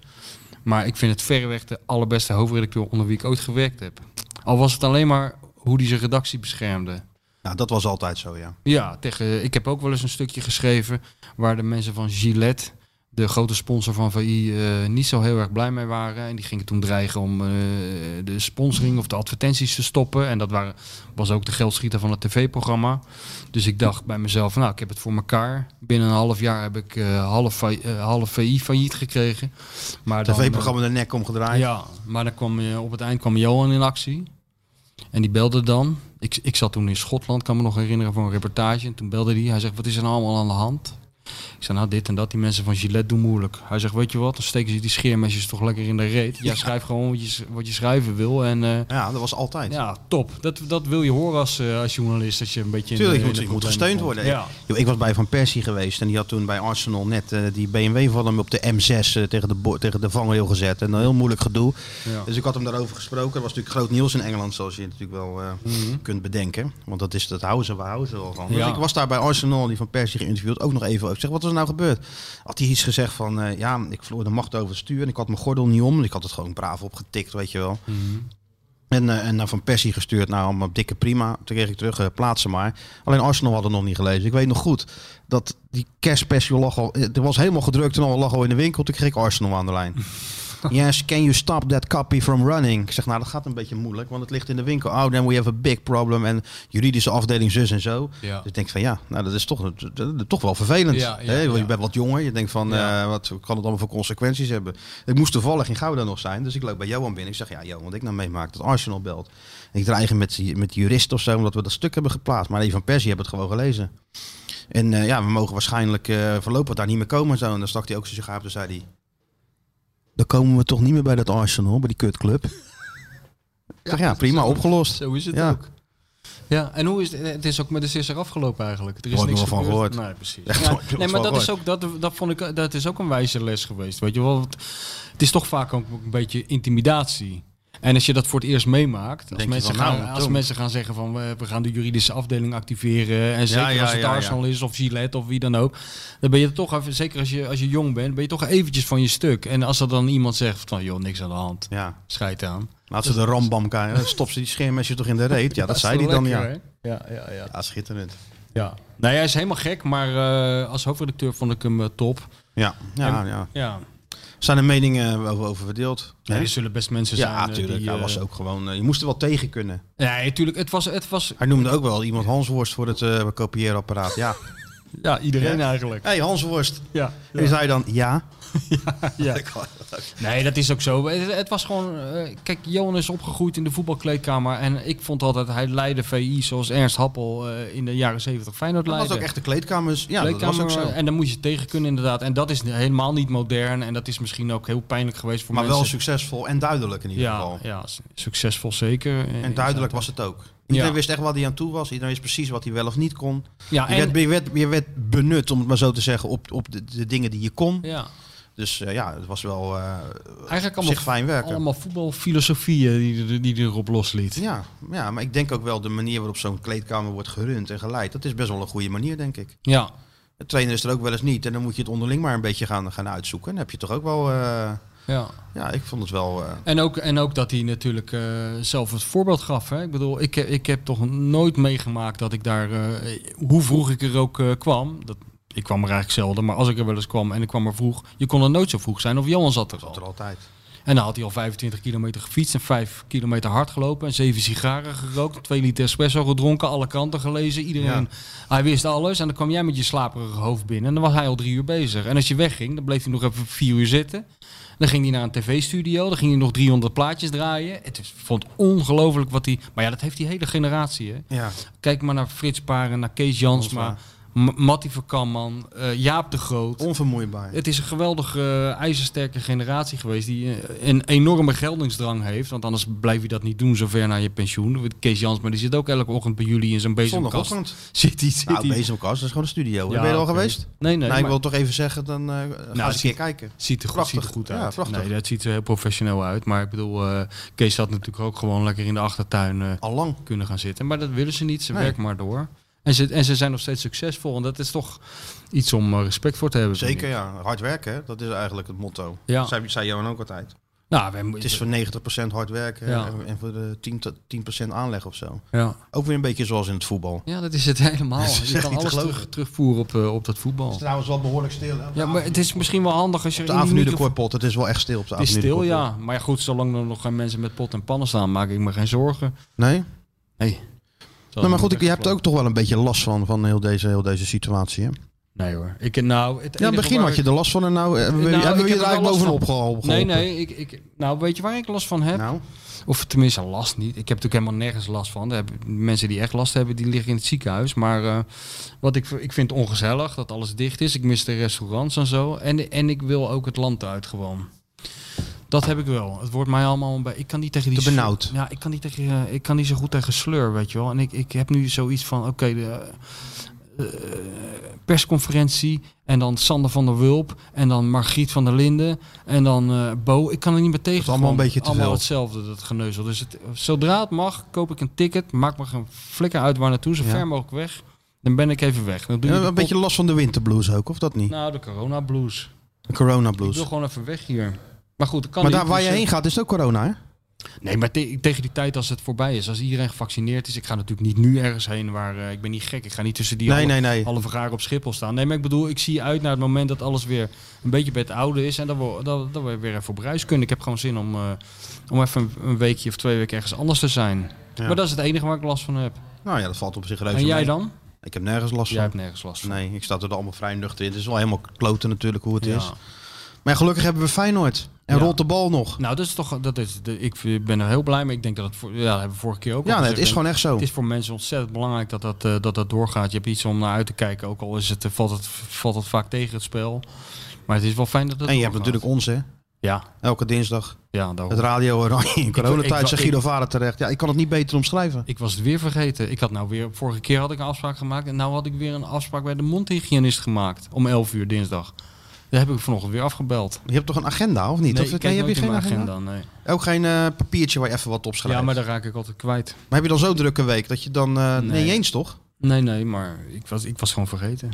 Maar ik vind het verreweg de allerbeste hoofdredacteur onder wie ik ooit gewerkt heb. Al was het alleen maar hoe hij zijn redactie beschermde. Nou, dat was altijd zo, ja. Ja, tegen, ik heb ook wel eens een stukje geschreven waar de mensen van Gillette, de grote sponsor van VI, eh, niet zo heel erg blij mee waren. En die gingen toen dreigen om eh, de sponsoring of de advertenties te stoppen. En dat waren, was ook de geldschieter van het tv-programma. Dus ik dacht bij mezelf, nou, ik heb het voor elkaar. Binnen een half jaar heb ik eh, half, half VI failliet gekregen. Maar TV-programma de nek omgedraaid. ja, maar dan kwam, je- op het eind kwam Johan in actie. En die belde dan. Ik, ik zat toen in Schotland, kan me nog herinneren, voor een reportage. En toen belde hij. Hij zegt, wat is er nou allemaal aan de hand? Ik zei, nou dit en dat. Die mensen van Gillette doen moeilijk. Hij zegt, weet je wat? Dan steken ze die scheermesjes toch lekker in de reet. Jij schrijft gewoon wat je, wat je schrijven wil. En eh, Ja, dat was altijd. ja, top. Dat, dat wil je horen als, eh, als journalist. Dat je een beetje in Tuurlijk, de- in moet, de je moet gesteund worden. Ja. Yo, ik was bij Van Persie geweest en die had toen bij Arsenal net eh, die BMW van hem op de M6 eh, tegen, de tegen de vangrail gezet. En een heel moeilijk gedoe. Ja. Dus ik had hem daarover gesproken. Dat was natuurlijk groot nieuws in Engeland, zoals je natuurlijk wel eh, kunt bedenken. Want dat, is, dat houden ze, we houden ze wel van. Dus Ja. ik was daar bij Arsenal, die Van Persie geïnterviewd, ook nog even. Ik zeg, wat is er nou gebeurd? Had hij iets gezegd van, eh, ja, ik verloor de macht over het stuur en ik had mijn gordel niet om. Ik had het gewoon braaf opgetikt, weet je wel. En, eh, en naar Van Persie gestuurd, nou, allemaal dikke prima. Toen kreeg ik terug, eh, plaats ze maar. Alleen Arsenal had het nog niet gelezen. Ik weet nog goed dat die kerstspecial lag al... Er was helemaal gedrukt en al lag al in de winkel. Toen kreeg ik Arsenal aan de lijn. [laughs] [laughs] yes, can you stop that copy from running? Ik zeg, nou, dat gaat een beetje moeilijk, want het ligt in de winkel. Oh, then we have a big problem. En juridische afdeling zus en zo. Ja. Dus ik denk van, ja, nou, dat is toch, dat- dat- toch wel vervelend. Ja, ja, hè? Je bent wat jonger. Je denkt van, eh, wat kan het allemaal voor consequenties hebben? Ik moest toevallig in Gouda nog zijn. Dus ik loop bij Johan binnen. Ik zeg, ja, Johan, wat ik nou meemaak, dat Arsenal belt. En ik dreig met, met de jurist of zo, omdat we dat stuk hebben geplaatst. Maar die van Persie hebben het gewoon gelezen. En eh, ja, we mogen waarschijnlijk eh, voorlopig daar niet meer komen en zo. En dan stak hij ook zijn sigaar op en zei hij... Dan komen we toch niet meer bij dat Arsenal, bij die kutclub. Zeg, ja, prima, opgelost. Zo is het Ja. ook. Ja, en hoe is het? Het is ook met de sisser afgelopen eigenlijk. Er is niks van gehoord. Nee, precies. Echt Ja, nee, maar dat is, ook, dat, dat, vond ik, dat is ook een wijze les geweest. Weet je wel? Het is toch vaak ook een beetje intimidatie. En als je dat voor het eerst meemaakt, als, mensen, van, nou, gaan, als mensen gaan zeggen van we, we gaan de juridische afdeling activeren en zeker ja, als het ja. Arsenal is of Gillette of wie dan ook, dan ben je toch even, zeker als je, als je jong bent, ben je toch eventjes van je stuk. En als er dan iemand zegt van joh, niks aan de hand, Ja. scheid aan. Laat ze de rambam kijken. Stop ze die scheermesje toch in de reet? Ja, [laughs] dat zei hij dan, lekker, ja. Ja, ja, ja. Ja, schitterend. ja. Nee, hij is helemaal gek, maar eh, als hoofdredacteur vond ik hem eh, top. Ja, ja, En- ja. ja. Zijn er meningen over, verdeeld? Hè? er zullen best mensen zijn. Ja, eh, natuurlijk. Hij eh, was ook gewoon... eh, je moest er wel tegen kunnen. Ja, natuurlijk. Het was, het was Hij noemde ook wel iemand Hansworst voor het eh kopieerapparaat. Ja. [laughs] ja, iedereen Ja. eigenlijk. Hé, hey, Hansworst. Ja. En die zei dan [laughs] ja. ja. Nee, dat is ook zo. Het, het was gewoon... eh, kijk, Johan is opgegroeid in de voetbalkleedkamer. En ik vond altijd, hij leidde VI zoals Ernst Happel eh, in de jaren 70 Feyenoord Dat leidde. was ook echt de kleedkamers. Ja, dat Kleedkamer, was ook zo. En dan moet je tegen kunnen inderdaad. En dat is helemaal niet modern. En dat is misschien ook heel pijnlijk geweest voor Maar wel mensen. succesvol en duidelijk in ieder ja, geval. ja, su- succesvol zeker. En duidelijk was het ook. Iedereen Ja. wist echt waar hij aan toe was. Iedereen wist precies wat hij wel of niet kon. Ja, je, en- werd, je, werd, je werd benut, om het maar zo te zeggen, op, op de, de dingen die je kon. Ja. Dus eh, ja, het was wel eh Eigenlijk allemaal, zich fijn werken. allemaal voetbalfilosofieën die, die, die erop losliet. Ja, ja, maar ik denk ook wel de manier waarop zo'n kleedkamer wordt gerund en geleid. Dat is best wel een goede manier, denk ik. Ja. De trainer is er ook wel eens niet. En dan moet je het onderling maar een beetje gaan, gaan uitzoeken. Dan heb je toch ook wel... eh, Ja. ja, ik vond het wel... eh, En ook, en ook dat hij natuurlijk eh, zelf het voorbeeld gaf. Hè? Ik bedoel, ik, ik heb toch nooit meegemaakt dat ik daar, eh, hoe vroeg ik er ook eh, kwam. Dat, ik kwam er eigenlijk zelden, maar als ik er wel eens kwam en ik kwam er vroeg, je kon er nooit zo vroeg zijn of Johan zat er al. er altijd. En dan had hij al 25 kilometer gefietst en 5 kilometer hard gelopen en 7 sigaren gerookt, 2 liter espresso gedronken, alle kranten gelezen. Iedereen, hij wist alles en dan kwam jij met je slaperige hoofd binnen en dan was hij al drie uur bezig. En als je wegging, dan bleef hij nog even vier uur zitten. Dan ging hij naar een tv-studio, dan ging hij nog 300 plaatjes draaien. Het is, vond ongelooflijk wat hij... Maar ja, dat heeft die hele generatie, hè. Ja. Kijk maar naar Frits Paren, naar Kees Jansma, M- Mattie van Kamman, eh, Jaap de Groot. Onvermoeibaar. Het is een geweldige, eh, ijzersterke generatie geweest die eh, een enorme geldingsdrang heeft. Want anders blijf je dat niet doen zover naar je pensioen. Kees Jansma die zit ook elke ochtend bij jullie in zo'n bezemkast. Zondagochtend. Zit hij, zit Nou, bezemkast, dat is gewoon een studio. Ja, ben je er al geweest? Nee, nee, Nou, ik maar- wil toch even zeggen, dan ga Nou, eens een keer kijken. Ziet er, goed, Prachtig. ziet er goed uit. Nee, dat ziet er heel professioneel uit. Maar ik bedoel, Kees had natuurlijk ook gewoon lekker in de achtertuin eh, Al lang. kunnen gaan zitten. Maar dat willen ze niet. Ze Nee. werken maar door. En ze, en ze zijn nog steeds succesvol. En dat is toch iets om eh, respect voor te hebben. Zeker, ja. Hard werken, hè? dat is eigenlijk het motto. Ja. Dat zei, zei Johan ook altijd. Nou, wij, Het is voor 90% hard werken Ja. en- voor de 10, tot 10% aanleg of zo. Ja. Ook weer een beetje zoals in het voetbal. Ja, dat is het helemaal. [laughs] Dat is Je kan alles terug, terugvoeren op, eh, op dat voetbal. trouwens wel behoorlijk stil. Hè? Ja, maar het is misschien wel handig als je... Op de Avenue de Korpot, het is wel echt stil op de Het is Avenue stil, ja. Maar goed, zolang er nog geen mensen met pot en pannen staan, maak ik me geen zorgen. Nee? Nee. Nou, maar goed, ik, je hebt ook toch wel een beetje last van, van heel, deze, heel deze situatie. Hè? Nee hoor. Ik, nou, het Ja, in het begin had je er last van en nou hebben we, Nou, hebben we ik je er heb eigenlijk bovenop geholpen. Nee, nee. Ik, ik, nou, weet je waar ik last van heb? Nou? Of tenminste last niet. Ik heb natuurlijk helemaal nergens last van. Er hebben, mensen die echt last hebben, die liggen in het ziekenhuis. Maar eh, wat ik, ik vind ongezellig dat alles dicht is. Ik mis de restaurants en zo. En, en ik wil ook het land uit gewoon. Dat heb ik wel. Het wordt mij allemaal een beetje... Ik kan niet tegen die... Te benauwd. Ja, ik kan niet, tegen, eh, ik kan niet zo goed tegen sleur, weet je wel. En ik, ik heb nu zoiets van, oké, de eh, persconferentie en dan Sander van der Wulp en dan Margriet van der Linden en dan eh, Bo. Ik kan er niet meer tegen. is allemaal gewoon. een beetje te allemaal veel. hetzelfde, dat geneuzel. Dus het, zodra het mag, koop ik een ticket, maak me geen flikker uit waar naartoe, zo Ja. ver mogelijk weg. Dan ben ik even weg. Dan doe Ja, een beetje last van de winterblues ook, of dat niet? Nou, de corona blues. De corona Ik blues. wil gewoon even weg hier. Maar goed, dat kan Maar niet, daar waar dus, je heen gaat is het ook corona, hè? Nee, maar te- tegen die tijd als het voorbij is, als iedereen gevaccineerd is, ik ga natuurlijk niet nu ergens heen waar eh, ik ben niet gek, ik ga niet tussen die Nee, halve, nee, nee. halve op Schiphol staan. Nee, maar ik bedoel, ik zie uit naar het moment dat alles weer een beetje bij het oude is en dat we, dat, dat we weer even op reis kunnen. Ik heb gewoon zin om, eh, om even een, een weekje of twee weken ergens anders te zijn. Ja. Maar dat is het enige waar ik last van heb. Nou ja, dat valt op zich reuze En jij mee. dan? Ik heb nergens last Jij van. hebt nergens last van. Nee, ik sta er allemaal vrij nuchter in. Het is wel helemaal kloten natuurlijk hoe het Ja. is. Maar gelukkig hebben we Feyenoord. En Ja. rolt de bal nog. Nou, dat is toch, dat is, de, ik ben er heel blij mee. Ik denk dat het, voor, ja, dat hebben we vorige keer ook al Ja, nee, het is gewoon echt zo. Het is voor mensen ontzettend belangrijk dat dat, eh, dat, dat doorgaat. Je hebt iets om naar uit te kijken, ook al is het, eh, valt, het, valt het vaak tegen het spel. Maar het is wel fijn dat het En je hebt natuurlijk ons, hè? Ja, Elke dinsdag. ja daarom. Het Radio Oranje in coronatijd, zegt Guido Vader terecht. Ja, ik kan het niet beter omschrijven. Ik was het weer vergeten. Ik had nou weer, vorige keer had ik een afspraak gemaakt. En nou had ik weer een afspraak bij de mondhygiënist gemaakt. Om 11 uur dinsdag. Daar heb ik vanochtend weer afgebeld. Je hebt toch een agenda, of niet? Nee, of, ik nee, heb je geen agenda? agenda, Ook geen eh, papiertje waar je even wat op schrijft? Ja, maar daar raak ik altijd kwijt. Maar heb je dan zo'n drukke week dat je dan... eh Nee. eens, toch? Nee, nee, maar ik was, ik was gewoon vergeten.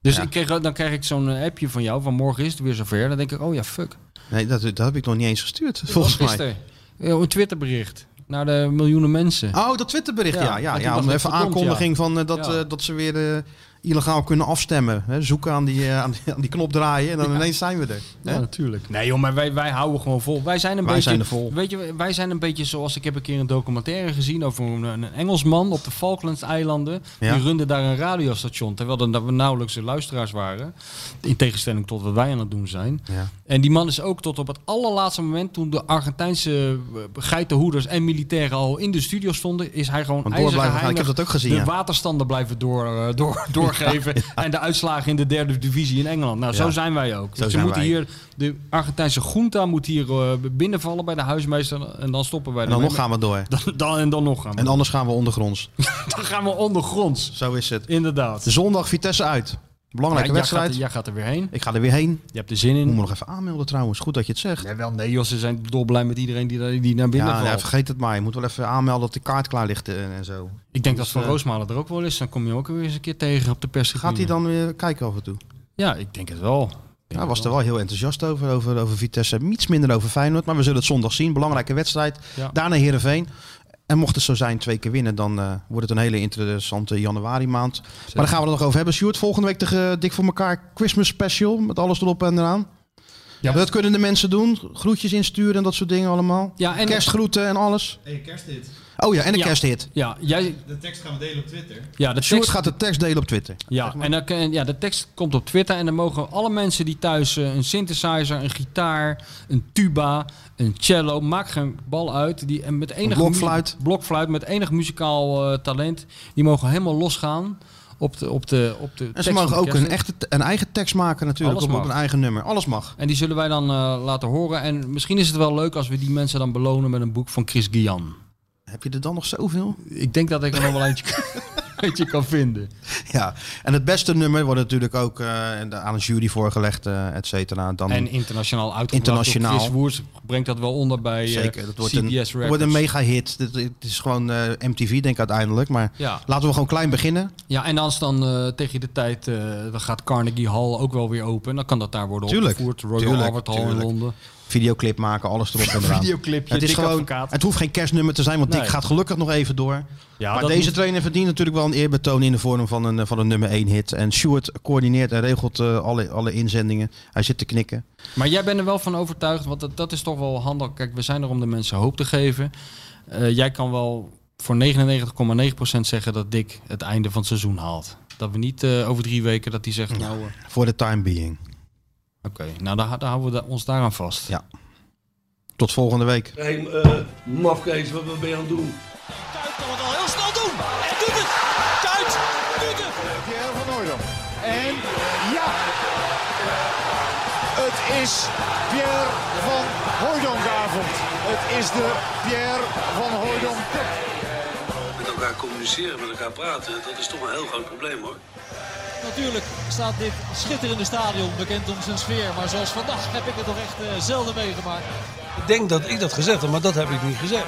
Dus Ja. ik kreeg, dan krijg ik zo'n eh, appje van jou, van morgen is het weer zover. Dan denk ik, oh ja, fuck. Nee, dat, dat heb ik nog niet eens gestuurd, volgens mij. er? Ja, Een Twitterbericht naar de miljoenen mensen. Oh, dat Twitterbericht, ja. ja, ja, toen om even aankondiging ja. van dat, Ja. dat ze weer eh, illegaal kunnen afstemmen. Hè? Zoeken aan die, eh, aan, die, aan die knop draaien en dan ineens zijn we er. Ja, Hè? natuurlijk. Nee joh, maar wij, wij houden gewoon vol. Wij zijn een Wij beetje, zijn er vol. Weet je, wij zijn een beetje zoals ik heb een keer een documentaire gezien over een, een Engelsman op de Falklands-eilanden. Ja. Die runde daar een radiostation, terwijl er we nauwelijks luisteraars waren. In tegenstelling tot wat wij aan het doen zijn. En die man is ook tot op het allerlaatste moment, toen de Argentijnse eh, geitenhoeders en militairen al in de studio stonden, is hij gewoon gaan. Ik heb dat ook gezien, de ja. waterstanden blijven door, eh, door, [laughs] doorgeven. En de uitslagen in de derde divisie in Engeland. Nou, zo zijn wij ook. Zo Ze zijn moeten wij. hier, de Argentijnse junta moet hier eh, binnenvallen bij de huismeester en dan stoppen wij En dan nog gaan we door. Dan, dan, en dan nog gaan we. En anders gaan we ondergronds. [laughs] dan gaan we ondergronds. Zo is het. Inderdaad. Zondag Vitesse uit. Belangrijke Ja, wedstrijd. jij gaat er weer heen. Ik ga er weer heen. Je hebt er zin in. Moet me nog even aanmelden trouwens. Goed dat je het zegt. Nee, wel, nee, joh, ze zijn dolblij met iedereen die, die naar binnen Ja, valt. ja, vergeet het maar. Je moet wel even aanmelden dat die kaart klaar ligt eh, en zo. Ik denk dat Van eh, Roosmalen er ook wel is. Dan kom je ook weer eens een keer tegen op de perstribune. Gaat hij dan weer kijken af en toe? Ja, ik denk het wel. Hij was er wel heel enthousiast over, over, over Vitesse. Iets minder over Feyenoord, maar we zullen het zondag zien. Belangrijke wedstrijd. Ja. Daarna Heerenveen. En mocht het zo zijn, twee keer winnen, dan eh, wordt het een hele interessante januari maand. Maar daar gaan we het nog over hebben. Sjoerd, volgende week de Dik voor elkaar Christmas special. Met alles erop en eraan. Ja. Dat kunnen de mensen doen. Groetjes insturen en dat soort dingen allemaal. Ja, en- Kerstgroeten en alles. Hey, kersthit. Oh ja, en een Ja. kersthit. Ja, jij, De tekst gaan we delen op Twitter. ja, de tekst, gaat de tekst delen op Twitter. ja, en dan, kun- ja, de tekst komt op Twitter en dan mogen alle mensen die thuis eh, een synthesizer, een gitaar, een tuba, een cello, maakt geen bal uit, die en met enige blokfluit. blokfluit met enig muzikaal eh, talent, die mogen helemaal losgaan op de op de op de En ze mogen ook een, echte, een eigen tekst maken natuurlijk. Op, een eigen nummer. Alles mag. En die zullen wij dan eh, laten horen. En misschien is het wel leuk als we die mensen dan belonen met een boek van Chris Guian. Heb je er dan nog zoveel? Ik denk dat ik er nog wel eentje, [laughs] [laughs] eentje kan vinden. Ja, en het beste nummer wordt natuurlijk ook eh, aan een jury voorgelegd, eh et cetera. Dan En internationaal uitgebracht Internationaal. door Chris Woers brengt dat wel onder bij eh, zeker, dat wordt CBS een, Records. wordt een mega hit. Het, het is gewoon eh, MTV denk ik uiteindelijk. Maar Ja. laten we gewoon klein beginnen. Ja, en als dan eh, tegen de tijd, eh, dan gaat Carnegie Hall ook wel weer open. Dan kan dat daar worden Tuurlijk, opgevoerd. Royal tuurlijk, Albert Hall in. Londen. Videoclip maken, alles erop en eraan. Videoclipje, het is gewoon, advocaat. het hoeft geen kerstnummer te zijn, want Dick gaat gelukkig nog even door. Ja, maar deze moet- trainer verdient natuurlijk wel een eerbetoon in de vorm van een, van een nummer 1 hit. En Stuart coördineert en regelt eh, alle, alle inzendingen. Hij zit te knikken. Maar jij bent er wel van overtuigd, want dat, dat is toch wel handig. Kijk, we zijn er om de mensen hoop te geven. Eh, jij kan wel voor 99,9% zeggen dat Dick het einde van het seizoen haalt. Dat we niet eh, over drie weken dat hij zegt, nou... eh, Voor de time being. Oké, nou dan, dan houden we ons daaraan vast. Ja. Tot volgende week. Hé, hey, eh, mafkees, wat, ben je aan het doen? Kuit kan het al heel snel doen. En doet het. Kuit doet het. Pierre van Hooydonk. En ja, het is Pierre van Hooydonkavond. Het is de Pierre van Hooydonk. Met elkaar communiceren, met elkaar praten, dat is toch een heel groot probleem hoor. Natuurlijk staat dit schitterende stadion bekend om zijn sfeer. Maar zoals vandaag heb ik het nog echt eh, zelden meegemaakt. Ik denk dat ik dat gezegd heb, maar dat heb ik niet gezegd.